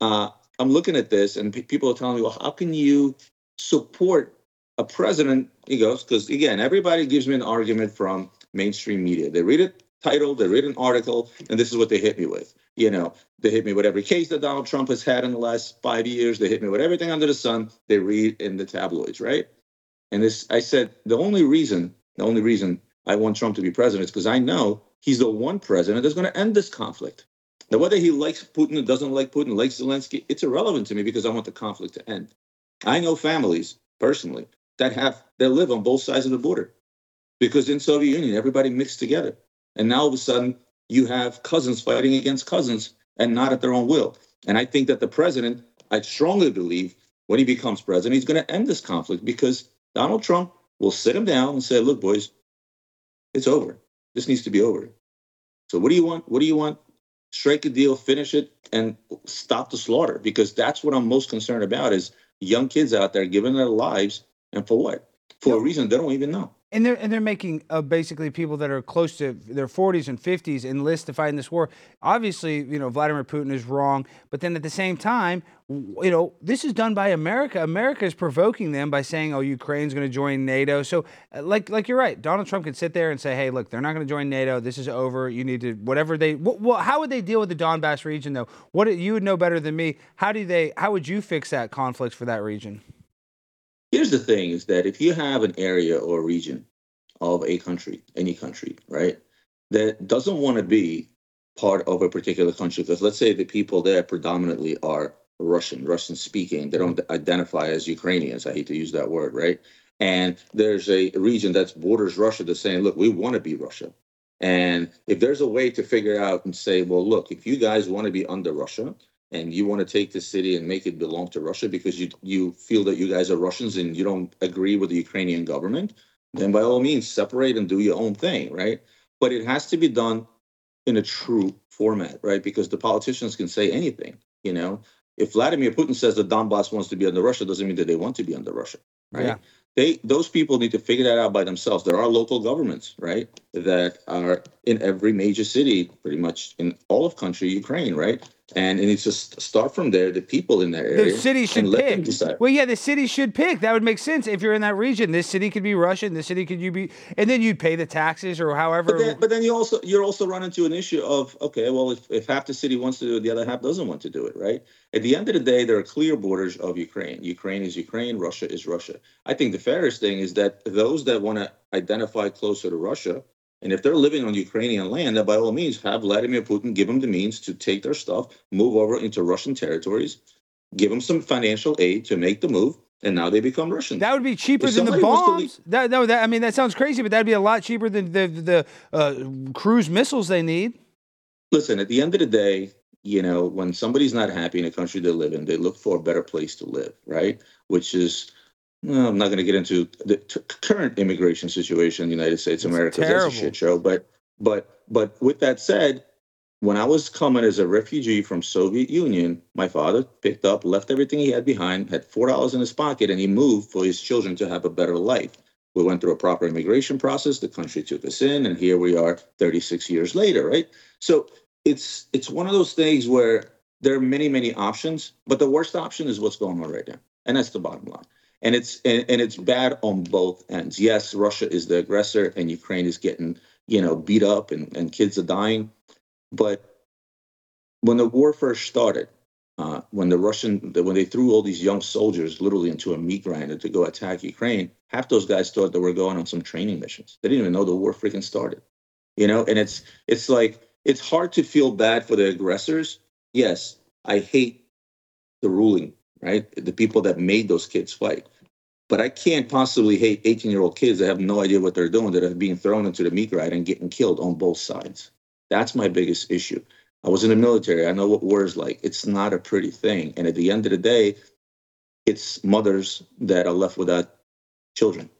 K: uh, I'm looking at this and pe- people are telling me, well, how can you support a president? He goes, because again, everybody gives me an argument from mainstream media. They read a title, they read an article, and this is what they hit me with. You know, they hit me with every case that Donald Trump has had in the last five years. They hit me with everything under the sun they read in the tabloids, right? And this, I said, the only reason, the only reason I want Trump to be president is because I know he's the one president that's going to end this conflict. Now, whether he likes Putin or doesn't like Putin, likes Zelensky, it's irrelevant to me because I want the conflict to end. I know families personally that have that live on both sides of the border because in Soviet Union everybody mixed together, and now all of a sudden you have cousins fighting against cousins and not at their own will. And I think that the president, I strongly believe, when he becomes president, he's going to end this conflict because Donald Trump will sit him down and say, "Look, boys, it's over. This needs to be over. So what do you want? What do you want? Strike a deal, finish it, and stop the slaughter. Because that's what I'm most concerned about: is young kids out there giving their lives, and for what? For a reason they don't even know.
F: And they're and they're making uh, basically people that are close to their 40s and 50s enlist to fight in this war. Obviously, you know Vladimir Putin is wrong, but then at the same time, you know this is done by America. America is provoking them by saying, "Oh, Ukraine's going to join NATO." So, uh, like like you're right, Donald Trump could sit there and say, "Hey, look, they're not going to join NATO. This is over. You need to whatever they. Wh- wh- how would they deal with the Donbass region though? What you would know better than me. How do they? How would you fix that conflict for that region?
K: Here's the thing: is that if you have an area or region of a country, any country, right, that doesn't want to be part of a particular country, because let's say the people there predominantly are Russian, Russian speaking, they don't identify as Ukrainians. I hate to use that word, right? And there's a region that's borders Russia that's saying, look, we want to be Russia. And if there's a way to figure out and say, well, look, if you guys want to be under Russia and you want to take the city and make it belong to Russia because you you feel that you guys are Russians and you don't agree with the Ukrainian government, then by all means separate and do your own thing, right? But it has to be done in a true format, right? Because the politicians can say anything, you know. If Vladimir Putin says that Donbass wants to be under Russia, doesn't mean that they want to be under Russia, right?
F: Yeah.
K: They those people need to figure that out by themselves. There are local governments, right, that are in every major city, pretty much in all of country Ukraine, right? And it needs to st- start from there. The people in that area,
F: The city should
K: and
F: pick. Well, yeah, the city should pick. That would make sense if you're in that region. This city could be Russian. This city could you be, and then you'd pay the taxes or however.
K: But then, but then you also you're also run into an issue of okay, well, if, if half the city wants to do it, the other half doesn't want to do it, right? At the end of the day, there are clear borders of Ukraine. Ukraine is Ukraine. Russia is Russia. I think the fairest thing is that those that want to identify closer to Russia, and if they're living on Ukrainian land, then by all means, have Vladimir Putin give them the means to take their stuff, move over into Russian territories, give them some financial aid to make the move, and now they become Russians.
F: that would be cheaper than the
K: somebody wants to
F: bombs. That, no, that I mean that sounds crazy, but that'd be a lot cheaper than the the uh, cruise missiles they need.
K: listen, at the end of the day, you know, when somebody's not happy in a country they live in, they look for a better place to live, right? Which is, well, I'm not going to get into the t- current immigration situation in the United States of America.
F: terrible.
K: That's a shit show. But, but, but with that said, when I was coming as a refugee from Soviet Union, my father picked up, left everything he had behind, had four dollars in his pocket, and he moved for his children to have a better life. We went through a proper immigration process. The country took us in, and here we are, 36 years later, right? So it's it's one of those things where there are many many options, but the worst option is what's going on right now, and that's the bottom line. And it's and, and it's bad on both ends. Yes, Russia is the aggressor, and Ukraine is getting you know beat up, and, and kids are dying. But when the war first started, uh, when the Russian when they threw all these young soldiers literally into a meat grinder to go attack Ukraine, half those guys thought they were going on some training missions. They didn't even know the war freaking started. You know, and it's it's like it's hard to feel bad for the aggressors. Yes, I hate the ruling, right? The people that made those kids fight. But I can't possibly hate 18 year old kids that have no idea what they're doing, that are being thrown into the meat grinder and getting killed on both sides. That's my biggest issue. I was in the military. I know what war is like. It's not a pretty thing. And at the end of the day, it's mothers that are left without children,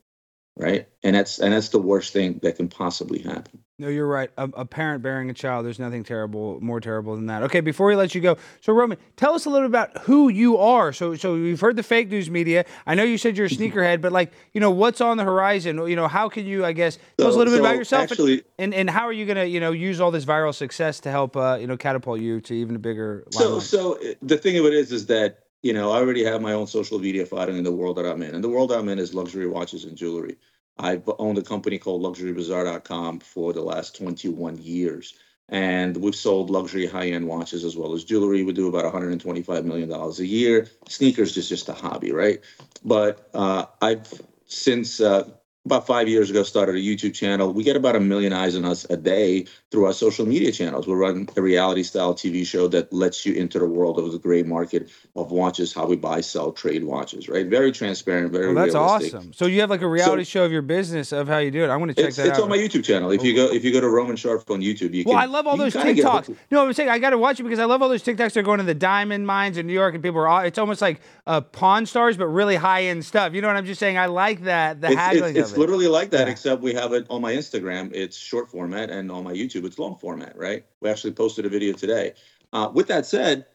K: right? And that's and that's the worst thing that can possibly happen.
F: No, you're right. A, a, parent bearing a child, there's nothing terrible, more terrible than that. Okay, before we let you go, so Roman, tell us a little bit about who you are. So, so we've heard the fake news media. I know you said you're a sneakerhead, but like, you know, what's on the horizon? You know, how can you, I guess, tell so, us a little so bit about yourself,
K: actually,
F: and, and how are you gonna, you know, use all this viral success to help, uh, you know, catapult you to even a bigger.
K: So, so uh, the thing of it is, is that you know, I already have my own social media following in the world that I'm in, and the world I'm in is luxury watches and jewelry. I've owned a company called luxurybazaar.com for the last 21 years. And we've sold luxury high end watches as well as jewelry. We do about $125 million a year. Sneakers is just a hobby, right? But uh, I've since uh, about five years ago started a YouTube channel. We get about a million eyes on us a day through our social media channels. We run a reality style TV show that lets you into the world of the gray market of watches, how we buy, sell, trade watches, right? Very transparent, very
F: well, that's
K: realistic.
F: awesome. So you have like a reality so, show of your business of how you do it. I want to check
K: it's,
F: that
K: it's
F: out.
K: on my YouTube channel. If you go if you go to Roman Sharf on YouTube, you
F: well,
K: can.
F: I love all those TikToks. No, I'm saying I got to watch it because I love all those TikToks. They're going to the diamond mines in New York, and people are. All, it's almost like uh, pawn stars, but really high end stuff. You know what I'm just saying? I like that. The
K: it's,
F: haggling
K: it's, it's literally like that. Yeah except we have it on my Instagram. It's short format, and on my YouTube, it's long format. Right? We actually posted a video today. Uh, with that said,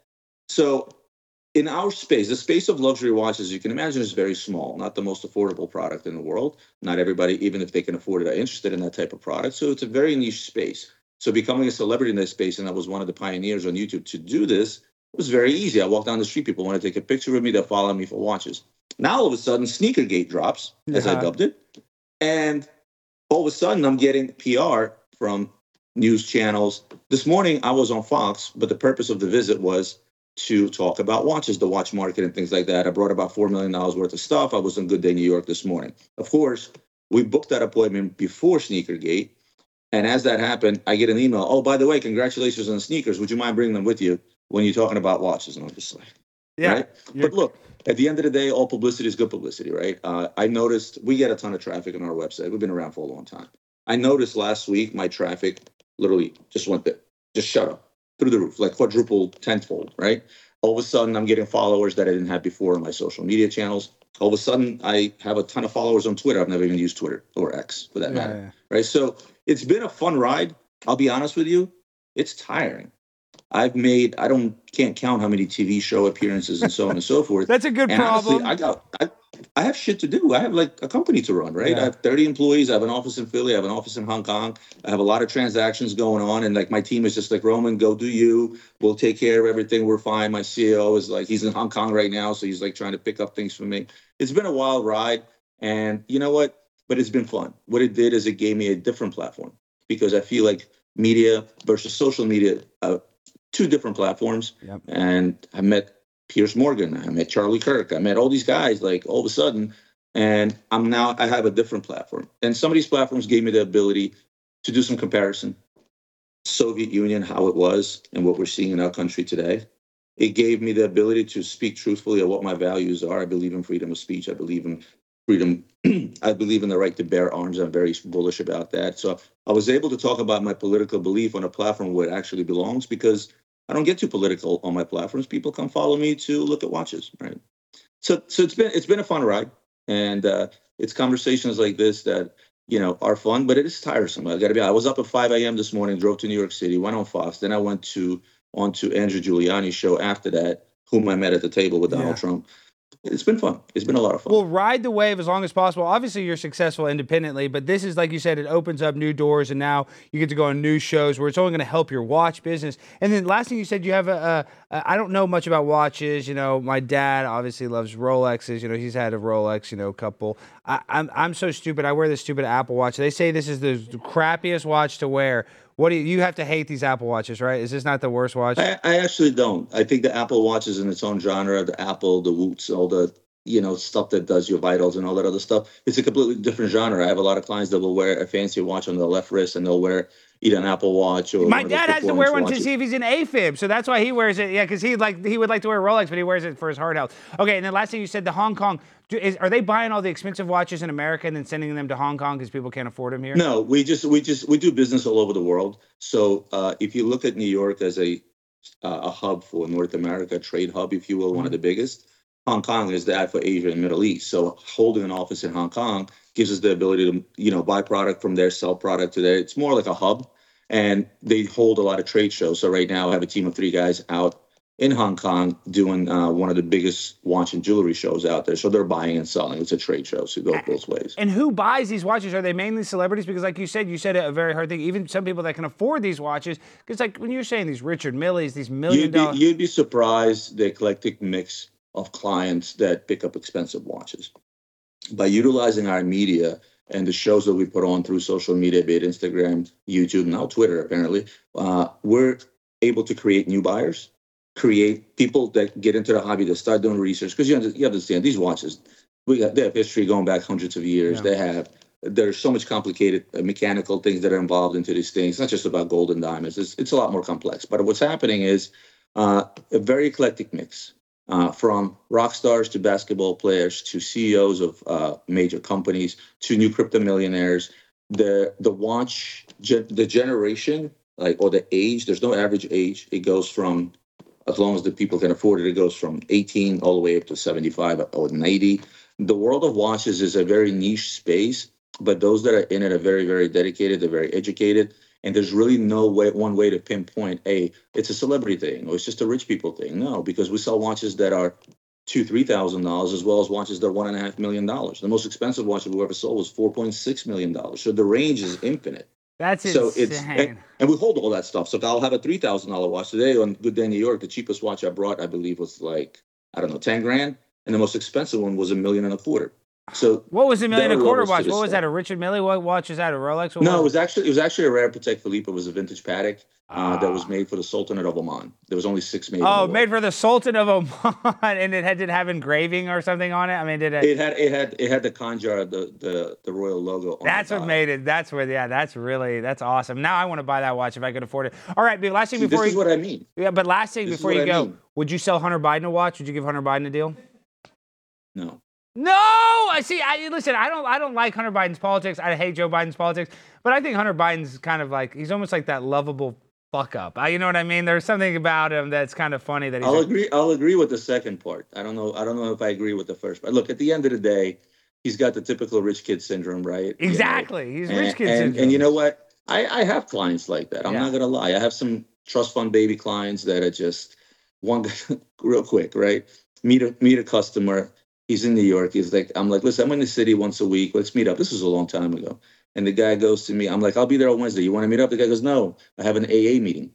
K: so in our space, the space of luxury watches, you can imagine, is very small. Not the most affordable product in the world. Not everybody, even if they can afford it, are interested in that type of product. So it's a very niche space. So becoming a celebrity in this space, and I was one of the pioneers on YouTube to do this, was very easy. I walk down the street, people want to take a picture with me, they'll follow me for watches. Now all of a sudden, Sneakergate drops, as I dubbed it. And all of a sudden, I'm getting PR from news channels. This morning, I was on Fox, but the purpose of the visit was to talk about watches, the watch market, and things like that. I brought about $4 million worth of stuff. I was on Good Day New York this morning. Of course, we booked that appointment before Sneakergate. And as that happened, I get an email. Oh, by the way, congratulations on the sneakers. Would you mind bringing them with you when you're talking about watches? And I'm just like,
F: yeah.
K: Right? But look, at the end of the day, all publicity is good publicity, right? Uh, I noticed we get a ton of traffic on our website. We've been around for a long time. I noticed last week my traffic literally just went there, just shut up through the roof, like quadruple, tenfold, right? All of a sudden, I'm getting followers that I didn't have before on my social media channels. All of a sudden, I have a ton of followers on Twitter. I've never even used Twitter or X for that
F: Yeah,
K: matter,
F: yeah.
K: right? So it's been a fun ride. I'll be honest with you, it's tiring. I've made I don't can't count how many TV show appearances and so on and so forth. [LAUGHS]
F: That's a good
K: And honestly,
F: problem.
K: I got I, I have shit to do. I have like a company to run, right?
F: Yeah.
K: I have 30 employees. I have an office in Philly. I have an office in Hong Kong. I have a lot of transactions going on, and like my team is just like Roman, go do you. We'll take care of everything. We're fine. My CEO is like he's in Hong Kong right now, so he's like trying to pick up things for me. It's been a wild ride, and you know what? But it's been fun. What it did is it gave me a different platform because I feel like media versus social media, uh, two different platforms.
F: Yep.
K: And I met Piers Morgan. I met Charlie Kirk. I met all these guys like all of a sudden. And I'm now, I have a different platform. And some of these platforms gave me the ability to do some comparison. Soviet Union, how it was, and what we're seeing in our country today. It gave me the ability to speak truthfully of what my values are. I believe in freedom of speech. I believe in freedom. [CLEARS THROAT] I believe in the right to bear arms. I'm very bullish about that. So I was able to talk about my political belief on a platform where it actually belongs because I don't get too political on my platforms. People come follow me to look at watches, right? So, so it's been it's been a fun ride, and uh, it's conversations like this that you know are fun, but it is tiresome. I got to be. I was up at 5 a.m. this morning, drove to New York City, went on Fox, then I went to on to Andrew Giuliani's show after that, whom I met at the table with Donald
F: Yeah.
K: Trump. It's been fun. It's been a lot of fun.
F: Well, ride the wave as long as possible. Obviously, you're successful independently, but this is, like you said, it opens up new doors, and now you get to go on new shows where it's only going to help your watch business. And then, last thing you said, you have a. I don't know much about watches. You know, my dad obviously loves Rolexes. You know, he's had a Rolex, you know, couple. I, I'm I'm so stupid. I wear this stupid Apple Watch. They say this is the crappiest watch to wear. What do you, you have to hate these Apple Watches, right? Is this not the worst watch?
K: I, I actually don't. I think the Apple Watch is in its own genre. The Apple, the Whoops, all the you know stuff that does your vitals and all that other stuff. It's a completely different genre. I have a lot of clients that will wear a fancy watch on their left wrist and they'll wear either an Apple Watch or
F: My
K: one of those
F: dad has to wear one to see if he's an AFib, so that's why he wears it. Yeah, because he like he would like to wear a Rolex, but he wears it for his heart health. Okay, and then last thing you said, the Hong Kong. do- Is, are they buying all the expensive watches in America and then sending them to Hong Kong because people can't afford them here?
K: No, we just we just we do business all over the world. So uh, if you look at New York as a uh, a hub for North America, trade hub, if you will, one of the biggest. Hong Kong is that for Asia and Middle East. So holding an office in Hong Kong gives us the ability to, you know, buy product from there, sell product to there. It's more like a hub, and they hold a lot of trade shows. So right now, I have a team of three guys out in Hong Kong doing uh, one of the biggest watch and jewelry shows out there. So they're buying and selling. It's a trade show, so it goes both ways.
F: And who buys these watches? Are they mainly celebrities? Because, like you said, you said a very hard thing. Even some people that can afford these watches, because like when you're saying these Richard Milles, these million
K: You'd be,
F: dollar.
K: you'd be surprised the eclectic mix of clients that pick up expensive watches. By utilizing our media and the shows that we put on through social media, be it Instagram, YouTube, now Twitter, apparently, uh, we're able to create new buyers, create people that get into the hobby that start doing research. Because you, under- you understand these watches, we got, they have history going back hundreds of years.
F: Yeah.
K: They have there's so much complicated uh, mechanical things that are involved into these things. It's not just about gold and diamonds. It's, it's a lot more complex. But what's happening is uh, a very eclectic mix uh, from rock stars to basketball players to CEOs of uh, major companies to new crypto millionaires. The the watch ge- the generation like or the age. There's no average age. It goes from as long as the people can afford it. It goes from 18 all the way up to 75 or 80. The world of watches is a very niche space, but those that are in it are very very dedicated. They're very educated. And there's really no way, one way to pinpoint, a it's a celebrity thing or it's just a rich people thing. No, because we sell watches that are two, three thousand dollars, as well as watches that are one and a half million dollars. The most expensive watch we ever sold was four point six million dollars. So the range is infinite.
F: That's
K: so
F: insane.
K: it's and, and we hold all that stuff. So I'll have a three thousand dollar watch today on Good Day New York. The cheapest watch I brought, I believe, was like I don't know, ten grand, and the most expensive one was a million and a quarter. So
F: what was a million and a quarter watch? What was that? A Richard Mille? What watch is that? A Rolex? What
K: No, it
F: was
K: actually it was actually a rare Patek Philippe. It was a vintage Patek uh, that was made for the Sultanate of Oman. There was only six made. the
F: Oh, made for the Sultan of Oman, [LAUGHS] and it had did it have engraving or something on it. I mean, did it?
K: It had it had it had the Khanjar, the the the royal logo. On
F: That's
K: the
F: what made it. That's where. Yeah, that's really that's awesome. Now I want to buy that watch if I could afford it. All right, but last thing
K: See,
F: before
K: this
F: you.
K: is what I mean.
F: Yeah, but last thing
K: This
F: before you
K: I
F: go,
K: mean.
F: would you sell Hunter Biden a watch? Would you give Hunter Biden a deal?
K: No.
F: No, I see. I listen. I don't. I don't like Hunter Biden's politics. I hate Joe Biden's politics. But I think Hunter Biden's kind of like he's almost like that lovable fuck up. I, you know what I mean? There's something about him that's kind of funny that he's.
K: I'll
F: like-
K: agree. I'll agree with the second part. I don't know. I don't know if I agree with the first. But look, at the end of the day, he's got the typical rich kid syndrome, right? You know?
F: Exactly. He's
K: and,
F: rich kid
K: and,
F: syndrome.
K: And you know what? I, I have clients like that. I'm
F: Yeah.
K: not gonna lie. I have some trust fund baby clients that are just one [LAUGHS] real quick, right? Meet a meet a customer. He's in New York. He's like, I'm like, listen, I'm in the city once a week. Let's meet up. This was a long time ago. And the guy goes to me, I'm like, I'll be there on Wednesday. You want to meet up? The guy goes, No, I have an AA meeting.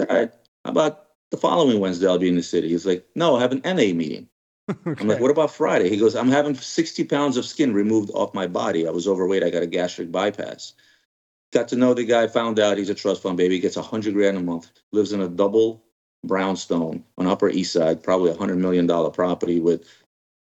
K: All right. How about the following Wednesday? I'll be in the city. He's like, No, I have an NA meeting. [LAUGHS] I'm like, what about Friday? He goes, I'm having 60 pounds of skin removed off my body. I was overweight. I got a gastric bypass. Got to know the guy, found out he's a trust fund baby. Gets 100 grand a month, lives in a double brownstone on Upper East Side, probably a $100 million property with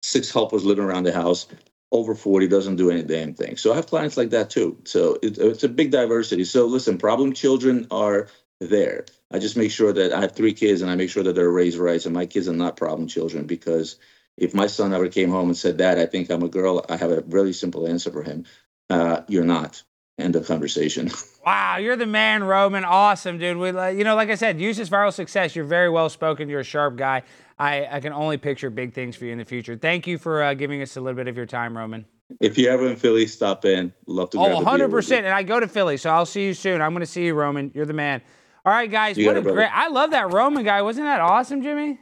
K: six helpers living around the house. Over 40, doesn't do any damn thing. So I have clients like that too. So it, it's a big diversity. So listen, problem children are there. I just make sure that I have three kids and I make sure that they're raised right. And my kids are not problem children because if my son ever came home and said, Dad, I think I'm a girl, I have a really simple answer for him. Uh, you're not. End of conversation. [LAUGHS]
F: Wow, you're the man, Roman. Awesome, dude. We, you know, like I said, use this viral success. You're very well spoken. You're a sharp guy. I, I can only picture big things for you in the future. Thank you for uh, giving us a little bit of your time, Roman.
K: if you're ever in Philly, stop in. Love to
F: Oh,
K: grab a beer with
F: 100%.
K: you.
F: And I go to Philly, so I'll see you soon. I'm going to see you, Roman. You're the man. All right, guys.
G: You
F: what a
G: it,
F: great. I love that Roman guy. Wasn't that awesome, Jimmy?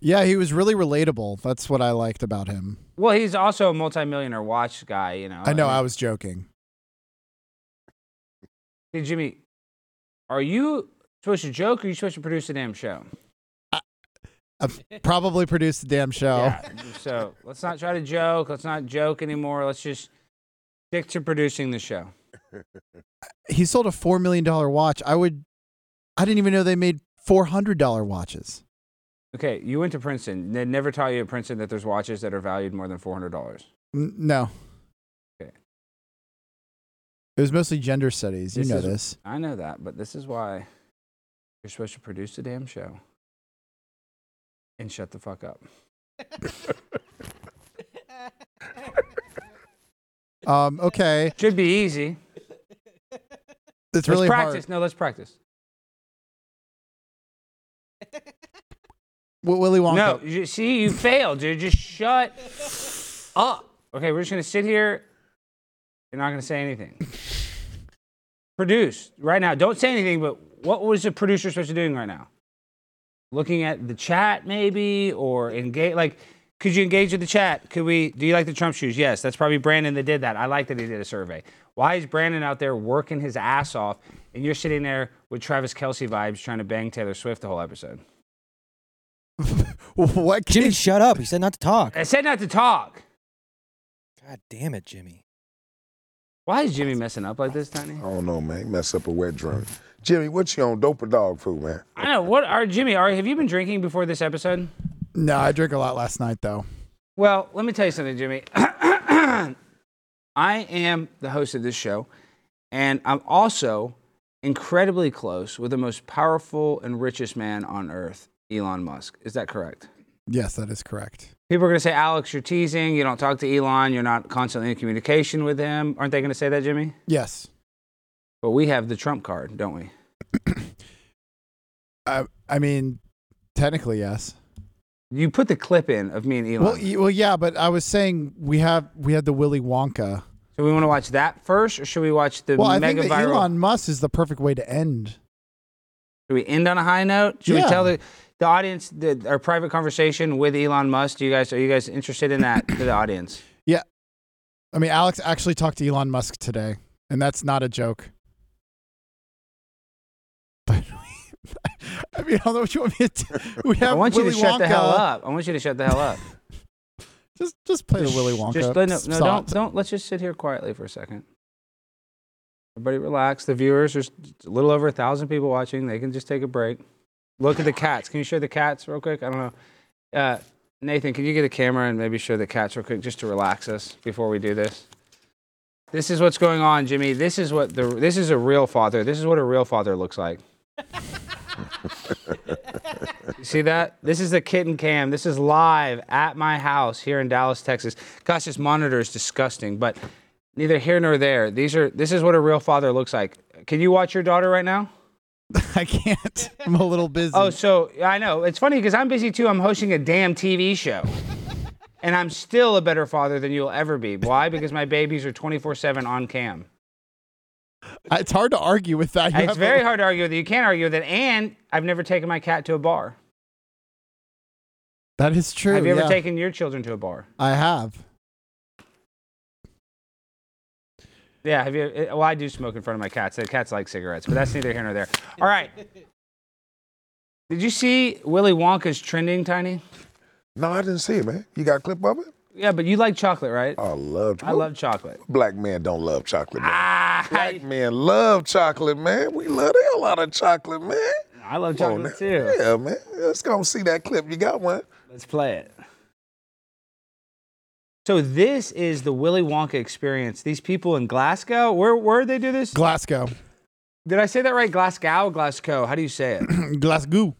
D: Yeah, he was really relatable. That's what I liked about him.
F: Well, he's also a multimillionaire watch guy, you know.
D: I know,
F: mean-
D: I was joking.
F: Hey, Jimmy, are you supposed to joke or are you supposed to produce a damn show?
D: I've probably produced the damn show.
F: Yeah. So let's not try to joke. Let's not joke anymore. Let's just stick to producing the show. [LAUGHS]
D: He sold a $4 million watch. I would, I didn't even know they made $400 watches.
F: Okay, you went to Princeton. They never taught you at Princeton that there's watches that are valued more than four hundred dollars.
D: No.
F: Okay.
D: It was mostly gender studies. You
F: This
D: know
F: is-
D: this.
F: I know that, but this is why you're supposed to produce the damn show and shut the fuck up. [LAUGHS]
D: Um, okay.
F: Should be easy.
D: It's
F: let's
D: really
F: practice.
D: hard.
F: No, let's practice.
D: Wi- Willy Wonka.
F: No, you, see, you failed, dude. Just shut up. Okay, we're just gonna sit here. You're not gonna say anything. [LAUGHS] Produce right now. Don't say anything. But what was the producer supposed to be doing right now? Looking at the chat, maybe, or engage. Like, could you engage with the chat? Could we? Do you like the Trump shoes? Yes, that's probably Brandon that did that. I like that he did a survey. Why is Brandon out there working his ass off, and you're sitting there with Travis Kelce vibes trying to bang Taylor Swift the whole episode? [LAUGHS]
D: what?
J: Jimmy, shut up. He said not to talk.
F: I said not to talk.
J: God damn it, Jimmy.
F: Why is Jimmy messing up like this, Tiny?
G: I don't know, man. He Mess up a wet drunk. Jimmy, what you on dope or dog food, man?
F: I know. What are Jimmy? Are have you been drinking before this episode?
D: No, I drank a lot last night though.
F: Well, let me tell you something, Jimmy. [CLEARS THROAT] I am the host of this show, and I'm also incredibly close with the most powerful and richest man on earth, Elon Musk. Is that correct?
D: Yes, that is correct.
F: People are going to say, Alex, you're teasing. You don't talk to Elon. You're not constantly in communication with him. Aren't they going to say that, Jimmy?
D: Yes.
F: But we have the Trump card, don't we? [CLEARS THROAT]
D: I I mean, technically yes.
F: You put the clip in of me and Elon.
D: Well, y- well, yeah, but I was saying we have we had the Willy Wonka.
F: so we want to watch that first, or should we watch the
D: Well, I
F: mega
D: think that
F: viral?
D: Elon Musk is the perfect way to end.
F: Should we end on a high note? Should
D: Yeah.
F: we tell the, the audience the, our private conversation with Elon Musk? Do you guys are you guys interested in that to the audience?
D: Yeah. I mean, Alex actually talked to Elon Musk today, and that's not a joke. [LAUGHS] But I mean, I don't know what you want me to. do. [LAUGHS] We have
F: I want you
D: Willy
F: to shut the hell up. I want you to shut the hell up. [LAUGHS]
D: Just just play the Willy Wonka.
F: Just no, no,
D: song.
F: don't don't. Let's just sit here quietly for a second. Everybody relax. The viewers, there's a little over a thousand people watching. They can just take a break. Look at the cats. Can you show the cats real quick? I don't know. Uh, Nathan, can you get a camera and maybe show the cats real quick just to relax us before we do this? This is what's going on, Jimmy. This is what the this is a real father. This is what a real father looks like. You see that? This is the kitten cam. This is live at my house here in Dallas, Texas. Gosh, this monitor is disgusting, but neither here nor there. These are this is what a real father looks like. Can you watch your daughter right now? [LAUGHS]
D: I can't. I'm a little busy.
F: Oh, so I know. It's funny because I'm busy too. I'm hosting a damn TV show. [LAUGHS] And I'm still a better father than you'll ever be. Why? Because my babies are 24 7 on cam.
D: it's hard to argue with that. You
F: It's
D: have a-
F: very hard to argue with it. You can't argue with it. And I've never taken my cat to a bar.
D: That is true.
F: Have you ever
D: yeah.
F: taken your children to a bar?
D: I have.
F: Yeah, have you? uh, Well, I do smoke in front of my cats. The cats like cigarettes, but that's neither here nor there. All right. [LAUGHS] Did you see Willy Wonka's trending, Tiny?
G: No, I didn't see it, man. You got a clip of it?
F: Yeah, but you like chocolate, right?
G: I love. Chocolate.
F: I love chocolate.
G: Black men don't love chocolate, man.
F: Ah,
G: Black men love chocolate, man. We love the hell out of chocolate, man.
F: I love
G: Come
F: chocolate
G: now.
F: too.
G: Yeah, man. Let's go see that clip. You got one?
F: Let's play it. So this is the Willy Wonka experience. These people in Glasgow, where where did they do this?
D: Glasgow.
F: Did I say that right? Glasgow, Glasgow. How do you say it? [CLEARS THROAT]
D: Glasgow.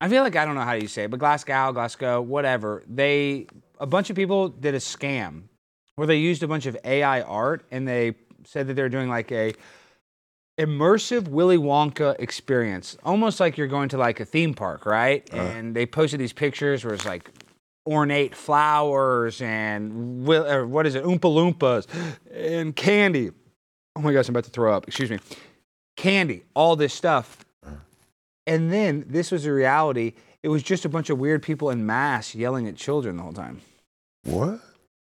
F: I feel like I don't know how you say it, but Glasgow, Glasgow, whatever. They a bunch of people did a scam where they used a bunch of AI art and they said that they're doing like a immersive Willy Wonka experience, almost like you're going to like a theme park, right? Uh. And they posted these pictures where it's like ornate flowers and what is it, Oompa Loompas and candy. Oh my gosh, I'm about to throw up. Excuse me. Candy, all this stuff. And then this was a reality. It was just a bunch of weird people in masks yelling at children the whole time.
G: What?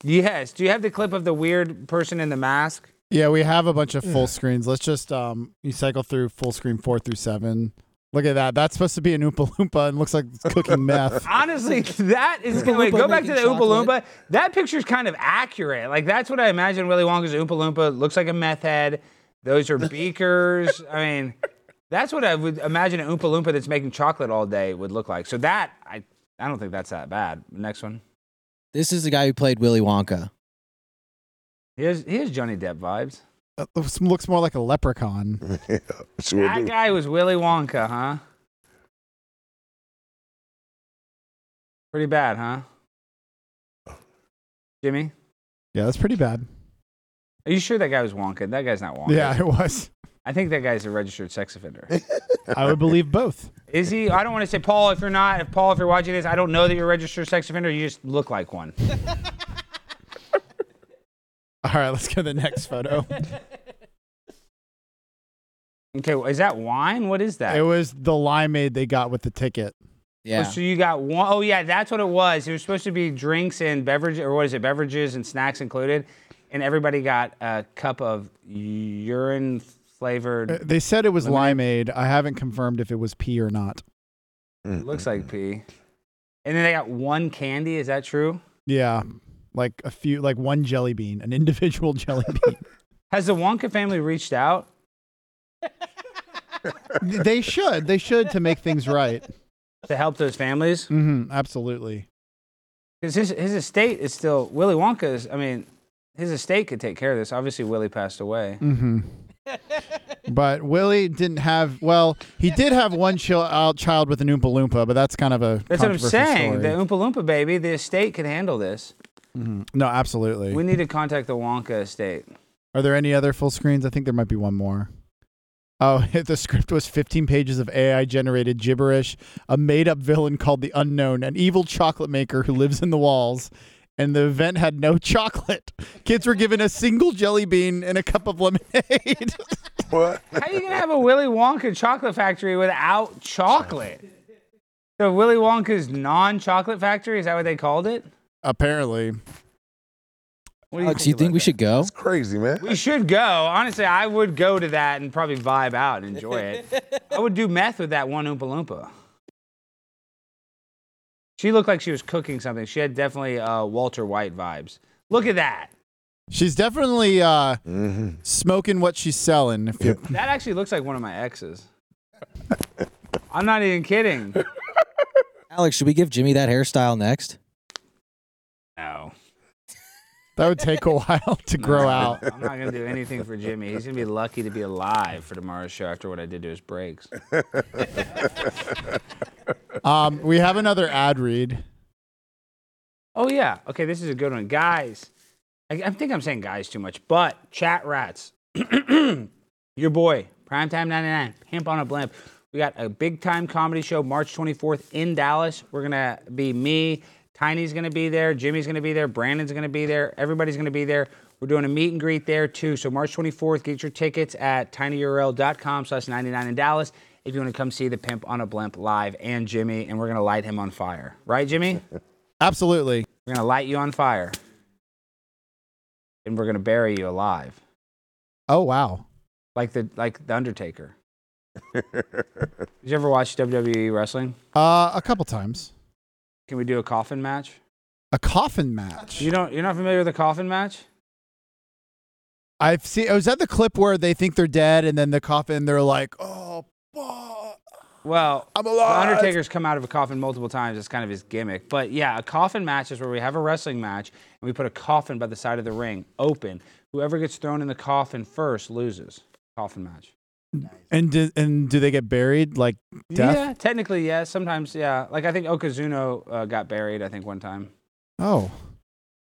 F: Yes. Do you have the clip of the weird person in the mask?
D: Yeah, we have a bunch of full screens. Let's just um, you cycle through full screen four through seven. Look at that. That's supposed to be an Oompa Loompa and looks like it's cooking meth. [LAUGHS]
F: Honestly, that is [LAUGHS]
J: Oompa
F: wait,
J: Loompa
F: go back to the
J: making
F: Oompa
J: chocolate.
F: Loompa. That picture's kind of accurate. Like that's what I imagine Willy Wonka's Oompa Loompa looks like a meth head. Those are beakers. [LAUGHS] I mean, that's what I would imagine an Oompa Loompa that's making chocolate all day would look like. So that I I don't think that's that bad. Next one.
J: This is the guy who played Willy Wonka.
F: He has he has Johnny Depp vibes.
D: Uh, that looks- looks more like a leprechaun. [LAUGHS]
G: yeah, sure
F: That
G: do.
F: guy was Willy Wonka, huh? Pretty bad, huh? Jimmy,
D: Yeah, that's pretty bad.
F: are you sure that guy was Wonka? That guy's not Wonka.
D: Yeah, it was.
F: I think that guy's a registered sex offender. [LAUGHS]
D: I would believe both.
F: Is he? I don't want to say Paul. If you're not, if Paul, if you're watching this, I don't know that you're a registered sex offender. You just look like one. [LAUGHS]
D: All right, let's go to the next photo. [LAUGHS]
F: Okay, well, is that wine? What is that?
D: it was the limeade they got with the ticket.
F: Oh, so you got one oh yeah, that's what it was. It was supposed to be drinks and beverage, or what is it? Beverages and snacks included, and everybody got a cup of urine flavored.
D: Uh, They said it was limeade. I haven't confirmed if it was pea or not.
F: It looks like pee. And then they got one candy. Is that true?
D: Yeah, like a few, like one jelly bean, an [LAUGHS] individual jelly bean. [LAUGHS]
F: Has the Wonka family reached out?
D: they should. They should to make things right.
F: to help those families.
D: Mm-hmm, absolutely.
F: Because his his estate is still Willy Wonka's. I mean, his estate could take care of this. Obviously, Willie passed away.
D: Mm-hmm. [LAUGHS] but Willie didn't have. Well, he did have one uh, child with an Oompa Loompa, but that's kind of a.
F: That's what I'm saying.
D: story.
F: The Oompa Loompa baby, the estate could handle this.
D: Mhm. No, absolutely.
F: We need to contact the Wonka estate.
D: Are there any other full screens? I think there might be one more. Oh, [LAUGHS] the script was 15 pages of AI generated gibberish, a made up villain called the Unknown, an evil chocolate maker who lives in the walls. And the event had no [LAUGHS] chocolate. Kids were given a single jelly bean and a cup of lemonade. [LAUGHS]
G: what?
F: How are you gonna have a Willy Wonka chocolate factory without chocolate? So Willy Wonka's non-chocolate factory is that what they called it?
D: Apparently.
F: What do
J: Alex, you think we should go?
G: It's crazy, man.
F: We should go. Honestly, I would go to that and probably vibe out and enjoy it. [LAUGHS] I would do meth with that one Oompa Loompa. She looked like she was cooking something. She had definitely uh, Walter White vibes. Look at that.
D: She's definitely uh,
G: Mm-hmm.
D: smoking what she's selling. If you,
F: That actually looks like one of my exes. I'm not even kidding. [LAUGHS]
J: Alex, should we give Jimmy that hairstyle next?
F: No.
D: that would take a while to [LAUGHS] grow out.
F: I'm not gonna do anything for Jimmy. He's gonna be lucky to be alive for tomorrow's show after what I did to his brakes. [LAUGHS]
D: Um, we have another ad read.
F: Oh yeah. Okay, this is a good one, guys. I, I think I'm saying guys too much, but chat rats. [CLEARS THROAT] Your boy, Primetime 99, Pimp on a Blimp. We got a big time comedy show March 24th in Dallas. We're gonna be me, Tiny's gonna be there, Jimmy's gonna be there, Brandon's gonna be there, everybody's gonna be there. We're doing a meet and greet there too. So March 24th, get your tickets at tinyurl.com slash 99 in Dallas if you want to come see the Pimp on a Blimp live and Jimmy, and we're gonna light him on fire. Right, Jimmy? [LAUGHS]
D: Absolutely.
F: We're gonna light you on fire, and we're gonna bury you alive,
D: Oh wow.
F: like the like the Undertaker. [LAUGHS] Did you ever watch WWE wrestling?
D: Uh, a couple times.
F: Can we do a coffin match?
D: A coffin match.
F: You don't. You're not familiar with a coffin match?
D: I've seen. Was oh, that the clip where they think they're dead and then the coffin? They're like, oh,
F: Well,
D: I'm alive. the.
F: Undertaker's come out of a coffin multiple times. It's kind of his gimmick. But yeah, a coffin match is where we have a wrestling match and we put a coffin by the side of the ring, open. Whoever gets thrown in the coffin first loses. Coffin match.
D: And do, and do they get buried like death?
F: Yeah, technically, yeah. Sometimes, yeah. Like I think Okazuno uh, got buried. I think one time.
D: Oh,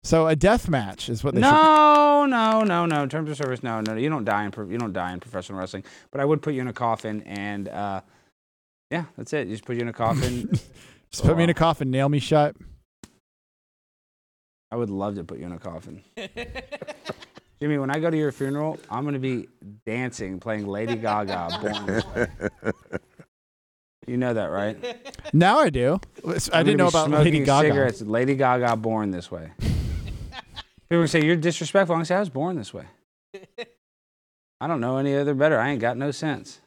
D: so a death match is what they should.
F: No, no, no, no. In terms of service, no, no. You don't die in pro- you don't die in professional wrestling. But I would put you in a coffin, and uh, yeah, that's it. You just put you in a coffin. [LAUGHS]
D: Just put me in a coffin, nail me shut.
F: I would love to put you in a coffin. [LAUGHS] Jimmy, when I go to your funeral, I'm gonna be dancing, playing Lady Gaga. Born This Way. You know that, right?
D: Now I do. I
F: I'm
D: didn't
F: gonna
D: know
F: be
D: about
F: smoking
D: Lady Gaga.
F: Cigarettes, Lady Gaga, born this way. [LAUGHS] People would say you're disrespectful. I'm gonna say I was born this way. [LAUGHS] I don't know any other better. I ain't got no sense.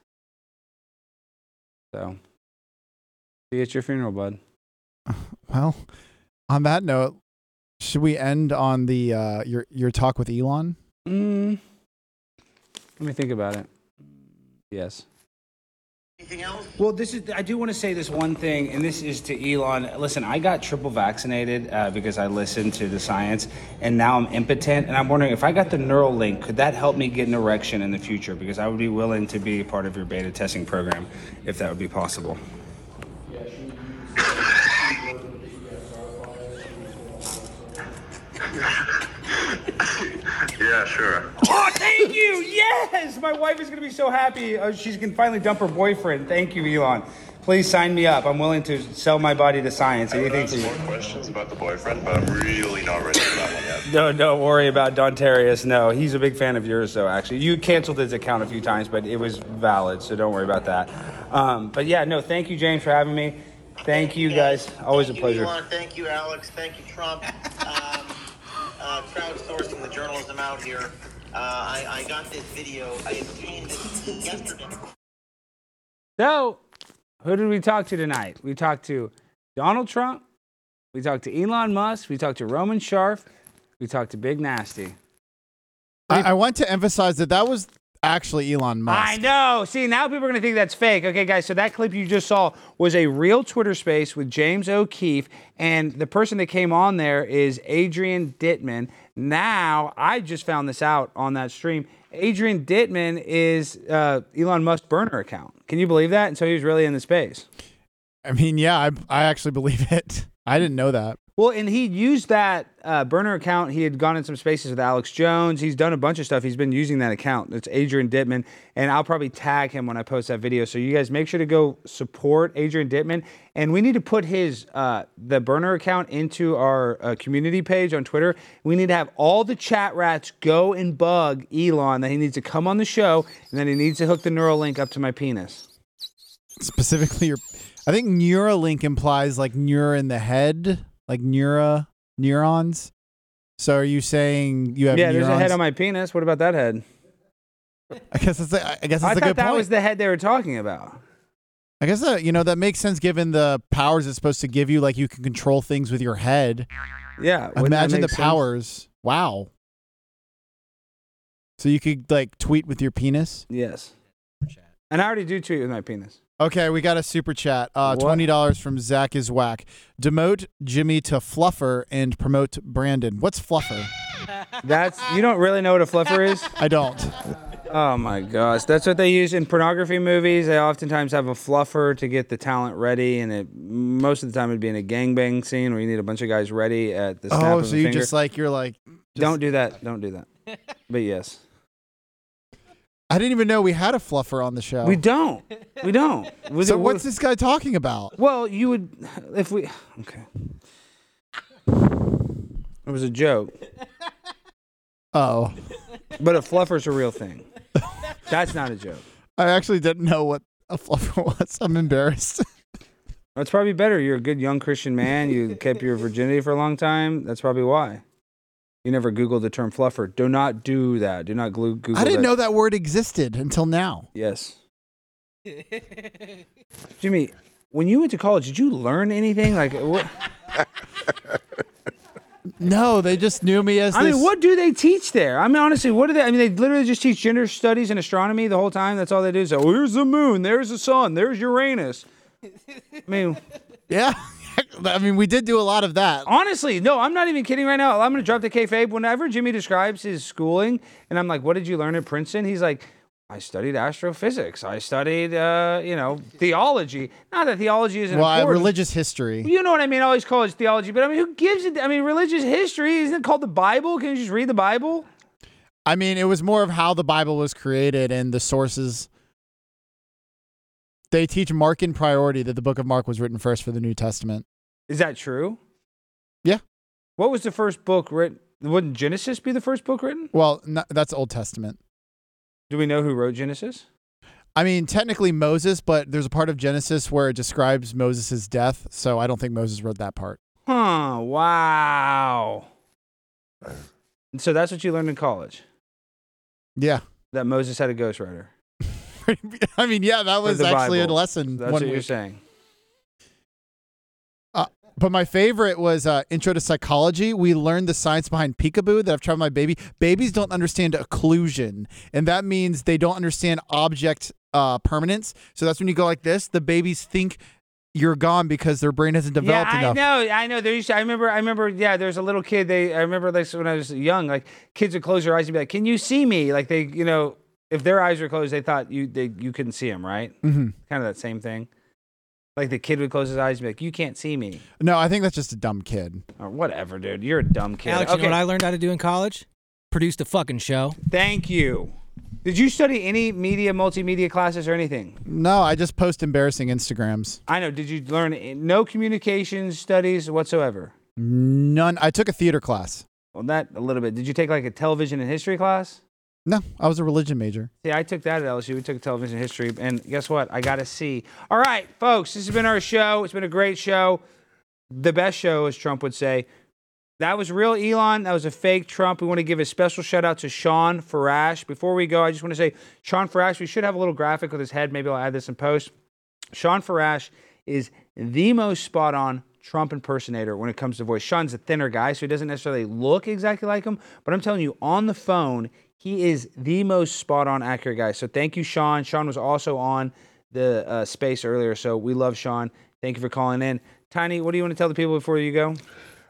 F: So, see you at your funeral, bud.
D: Well, on that note, should we end on the uh, your your talk with Elon?
F: Mm, let me think about it. Yes. Anything else? Well, this is. I do want to say this one thing, and this is to Elon. Listen, I got triple vaccinated uh, because I listened to the science, and now I'm impotent. And I'm wondering if I got the Neuralink, could that help me get an erection in the future? Because I would be willing to be part of your beta testing program, if that would be possible. [LAUGHS]
M: Yeah, sure.
F: Oh, thank you. Yes.
B: Yes, my wife is going to be so happy. She can finally dump her boyfriend. Thank you, Elon. Please sign me up. I'm willing to sell my body to science. Anything for you.
M: more questions about the boyfriend, but I'm really not ready for that one yet.
B: No, don't worry about Dontarius. No, he's a big fan of yours, though. Actually, you canceled his account a few times, but it was valid, so don't worry about that. Um, but yeah, no, thank you, James, for having me. Thank you, guys. Always a pleasure.
N: Elon, thank you, Alex. Thank you, Trump. Um, [LAUGHS] uh, crowdsourcing the journalism out here. Uh, I, I got this video. I obtained it yesterday.
F: So, who did we talk to tonight? We talked to Donald Trump. We talked to Elon Musk. We talked to Roman Sharf. We talked to Big Nasty.
D: I, I want to emphasize that that was actually Elon Musk.
F: I know. See, now people are going to think that's fake. Okay, guys, so that clip you just saw was a real Twitter space with James O'Keefe, and the person that came on there is Adrian Dittman. Now, I just found this out on that stream. Adrian Dittman is uh, Elon Musk's burner account. Can you believe that? And so he was really in the space.
D: I mean, yeah, I, I actually believe it. [LAUGHS] I didn't know that.
F: Well, and he used that uh, burner account. He had gone in some spaces with Alex Jones. He's done a bunch of stuff. He's been using that account. It's Adrian Dittman, and I'll probably tag him when I post that video. So you guys make sure to go support Adrian Dittman, and we need to put his uh, the burner account into our uh, community page on Twitter. We need to have all the chat rats go and bug Elon that he needs to come on the show, and then he needs to hook the Neuralink up to my penis.
D: Specifically, your, I think Neuralink implies like neuro in the head, like neuro neurons. So are you saying you have
F: yeah,
D: neurons?
F: there's a head on my penis. What about that head? [LAUGHS]
D: I guess that's a, I guess that's
F: I
D: a
F: thought
D: good
F: that
D: point.
F: was the head they were talking about.
D: I guess that you know that makes sense given the powers it's supposed to give you. Like you can control things with your head.
F: Yeah,
D: Imagine the
F: sense?
D: powers. Wow. So you could like tweet with your penis.
F: Yes. And I already do tweet with my penis.
D: Okay, we got a super chat. Uh, Twenty dollars from Zach is whack. Demote Jimmy to Fluffer and promote Brandon. What's Fluffer?
F: That's you don't really know what a fluffer is?
D: I don't.
F: Oh my gosh, that's what they use in pornography movies. They oftentimes have a fluffer to get the talent ready, and it most of the time it'd be in a gangbang scene where you need a bunch of guys ready at the snap
D: Oh,
F: of
D: so
F: a
D: you
F: finger.
D: just like you're like.
F: don't do that. Don't do that. But yes,
D: I didn't even know we had a Fluffer on the show.
F: we don't. We don't. [LAUGHS] We-
D: so what's this guy talking about?
F: Well, you would if we okay. It was a joke,
D: Oh,
F: but a fluffer's a real thing. That's not a joke.
D: I actually didn't know what a Fluffer [LAUGHS] was. I'm embarrassed.
F: That's probably better. You're a good young Christian man. You kept your virginity for a long time. That's probably why. You never Googled the term fluffer. Do not do that. Do not glu- Google
D: I didn't
F: that.
D: know that word existed until now.
F: Yes. Jimmy, when you went to college, did you learn anything? Like, what? [LAUGHS]
D: No, they just knew me as
F: I
D: this.
F: mean, what do they teach there? I mean, honestly, what do they? I mean, they literally just teach gender studies and astronomy the whole time. That's all they do. So, here's the moon. There's the sun. There's Uranus. I mean, [LAUGHS]
D: Yeah, I mean, we did do a lot of that.
F: Honestly, no, I'm not even kidding right now. I'm going to drop the kayfabe. Whenever Jimmy describes his schooling, and I'm like, "What did you learn at Princeton?" He's like, "I studied astrophysics. I studied, uh, you know, theology. Not that theology isn't
D: Well, I-
F: important.
D: religious history.
F: You know what I mean? I always call it theology, but I mean, who gives it? I mean, religious history isn't it called the Bible? Can you just read the Bible?
D: I mean, it was more of how the Bible was created and the sources. They teach Markan priority that the book of Mark was written first for the New Testament.
F: Is that true?
D: Yeah.
F: What was the first book written? Wouldn't Genesis be the first book written?
D: Well, no, that's Old Testament.
F: Do we know who wrote Genesis?
D: I mean, technically Moses, but there's a part of Genesis where it describes Moses' death, so I don't think Moses wrote that part.
F: Huh. Wow. And so that's what you learned in college.
D: Yeah.
F: That Moses had a ghostwriter. [LAUGHS]
D: I mean, yeah, that was actually
F: Bible.
D: a lesson.
F: That's
D: one
F: what you're saying.
D: But my favorite was uh, Intro to Psychology. We learned the science behind peekaboo that I've tried with my baby. Babies don't understand occlusion, and that means they don't understand object uh, permanence. So that's when you go like this, the babies think you're gone because their brain hasn't developed
F: yeah,
D: enough.
F: I know. I know. There used to, I remember. I remember. Yeah, there's a little kid. They. I remember like when I was young. Like kids would close their eyes and be like, "Can you see me?" Like they, you know, if their eyes were closed, they thought you they you couldn't see them, right?
D: Mhm.
F: Kind of that same thing. Like the kid would close his eyes and be like, "You can't see me,"
D: No, I think that's just a dumb kid.
F: or whatever, dude. You're a dumb kid.
J: Alex, you know what I learned how to do in college? Produced a fucking show.
F: Thank you. Did you study any media, multimedia classes or anything?
D: No, I just post embarrassing Instagrams.
F: I know. Did you learn no communication studies whatsoever?
D: None. I took a theater class.
F: Well, that a little bit. Did you take like a television and history class?
D: No, I was a religion major.
F: Yeah, I took that at LSU. We took television history, and guess what? I got a C. All right, folks, this has been our show. It's been a great show, the best show, as Trump would say. That was real Elon. That was a fake Trump. We want to give a special shout out to Shawn Farash. Before we go, I just want to say, Shawn Farash, we should have a little graphic with his head. Maybe I'll add this in post. Shawn Farash is the most spot on Trump impersonator when it comes to voice. Shawn's a thinner guy, so he doesn't necessarily look exactly like him. But I'm telling you, on the phone, he is the most spot on accurate guy. So thank you, Shawn. Shawn was also on the uh, space earlier, so we love Shawn. Thank you for calling in. Tiny, what do you want to tell the people before you go?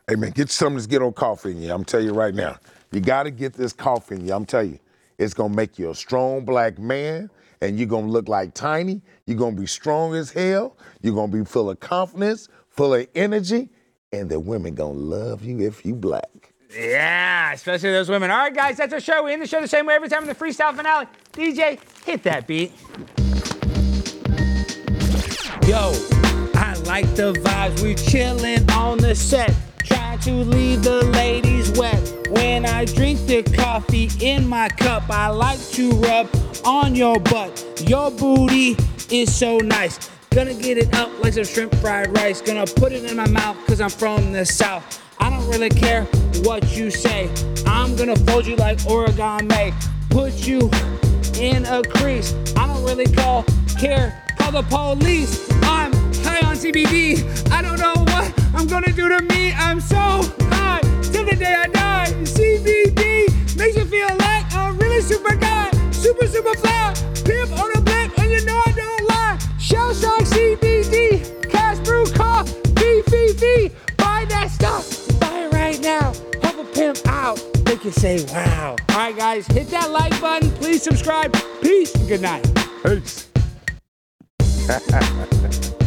G: Hey man, get some of this ghetto coffee in you. I'm telling you right now. You gotta get this coffee in you. I'm telling you, it's gonna make you a strong black man, and you're gonna look like tiny. You're gonna be strong as hell. You're gonna be full of confidence, full of energy, and the women gonna love you if you black.
F: Yeah, especially those women. All right, guys, that's our show. We end the show the same way every time in the freestyle finale. DJ, hit that beat. Yo, I like the vibes. We chillin' on the set, trying to leave the ladies wet. When I drink the coffee in my cup, I like to rub on your butt. Your booty is so nice. Gonna get it up like some shrimp fried rice. Gonna put it in my mouth cause I'm from the south. I don't really care what you say. I'm gonna fold you like origami. Put you in a crease. I don't really call care. Call the police. I'm high on CBD. I don't know what I'm gonna do to me. I'm so high till the day I die. CBD makes you feel like a really super guy. Super, super fly. Pimp on a blimp, and you know I don't lie. Shell shock CBD. Cast Brew cough. Fee, fee, fee. A pimp out. Make you say wow. All right, guys, hit that like button. Please subscribe. Peace and good night.
G: Peace. [LAUGHS]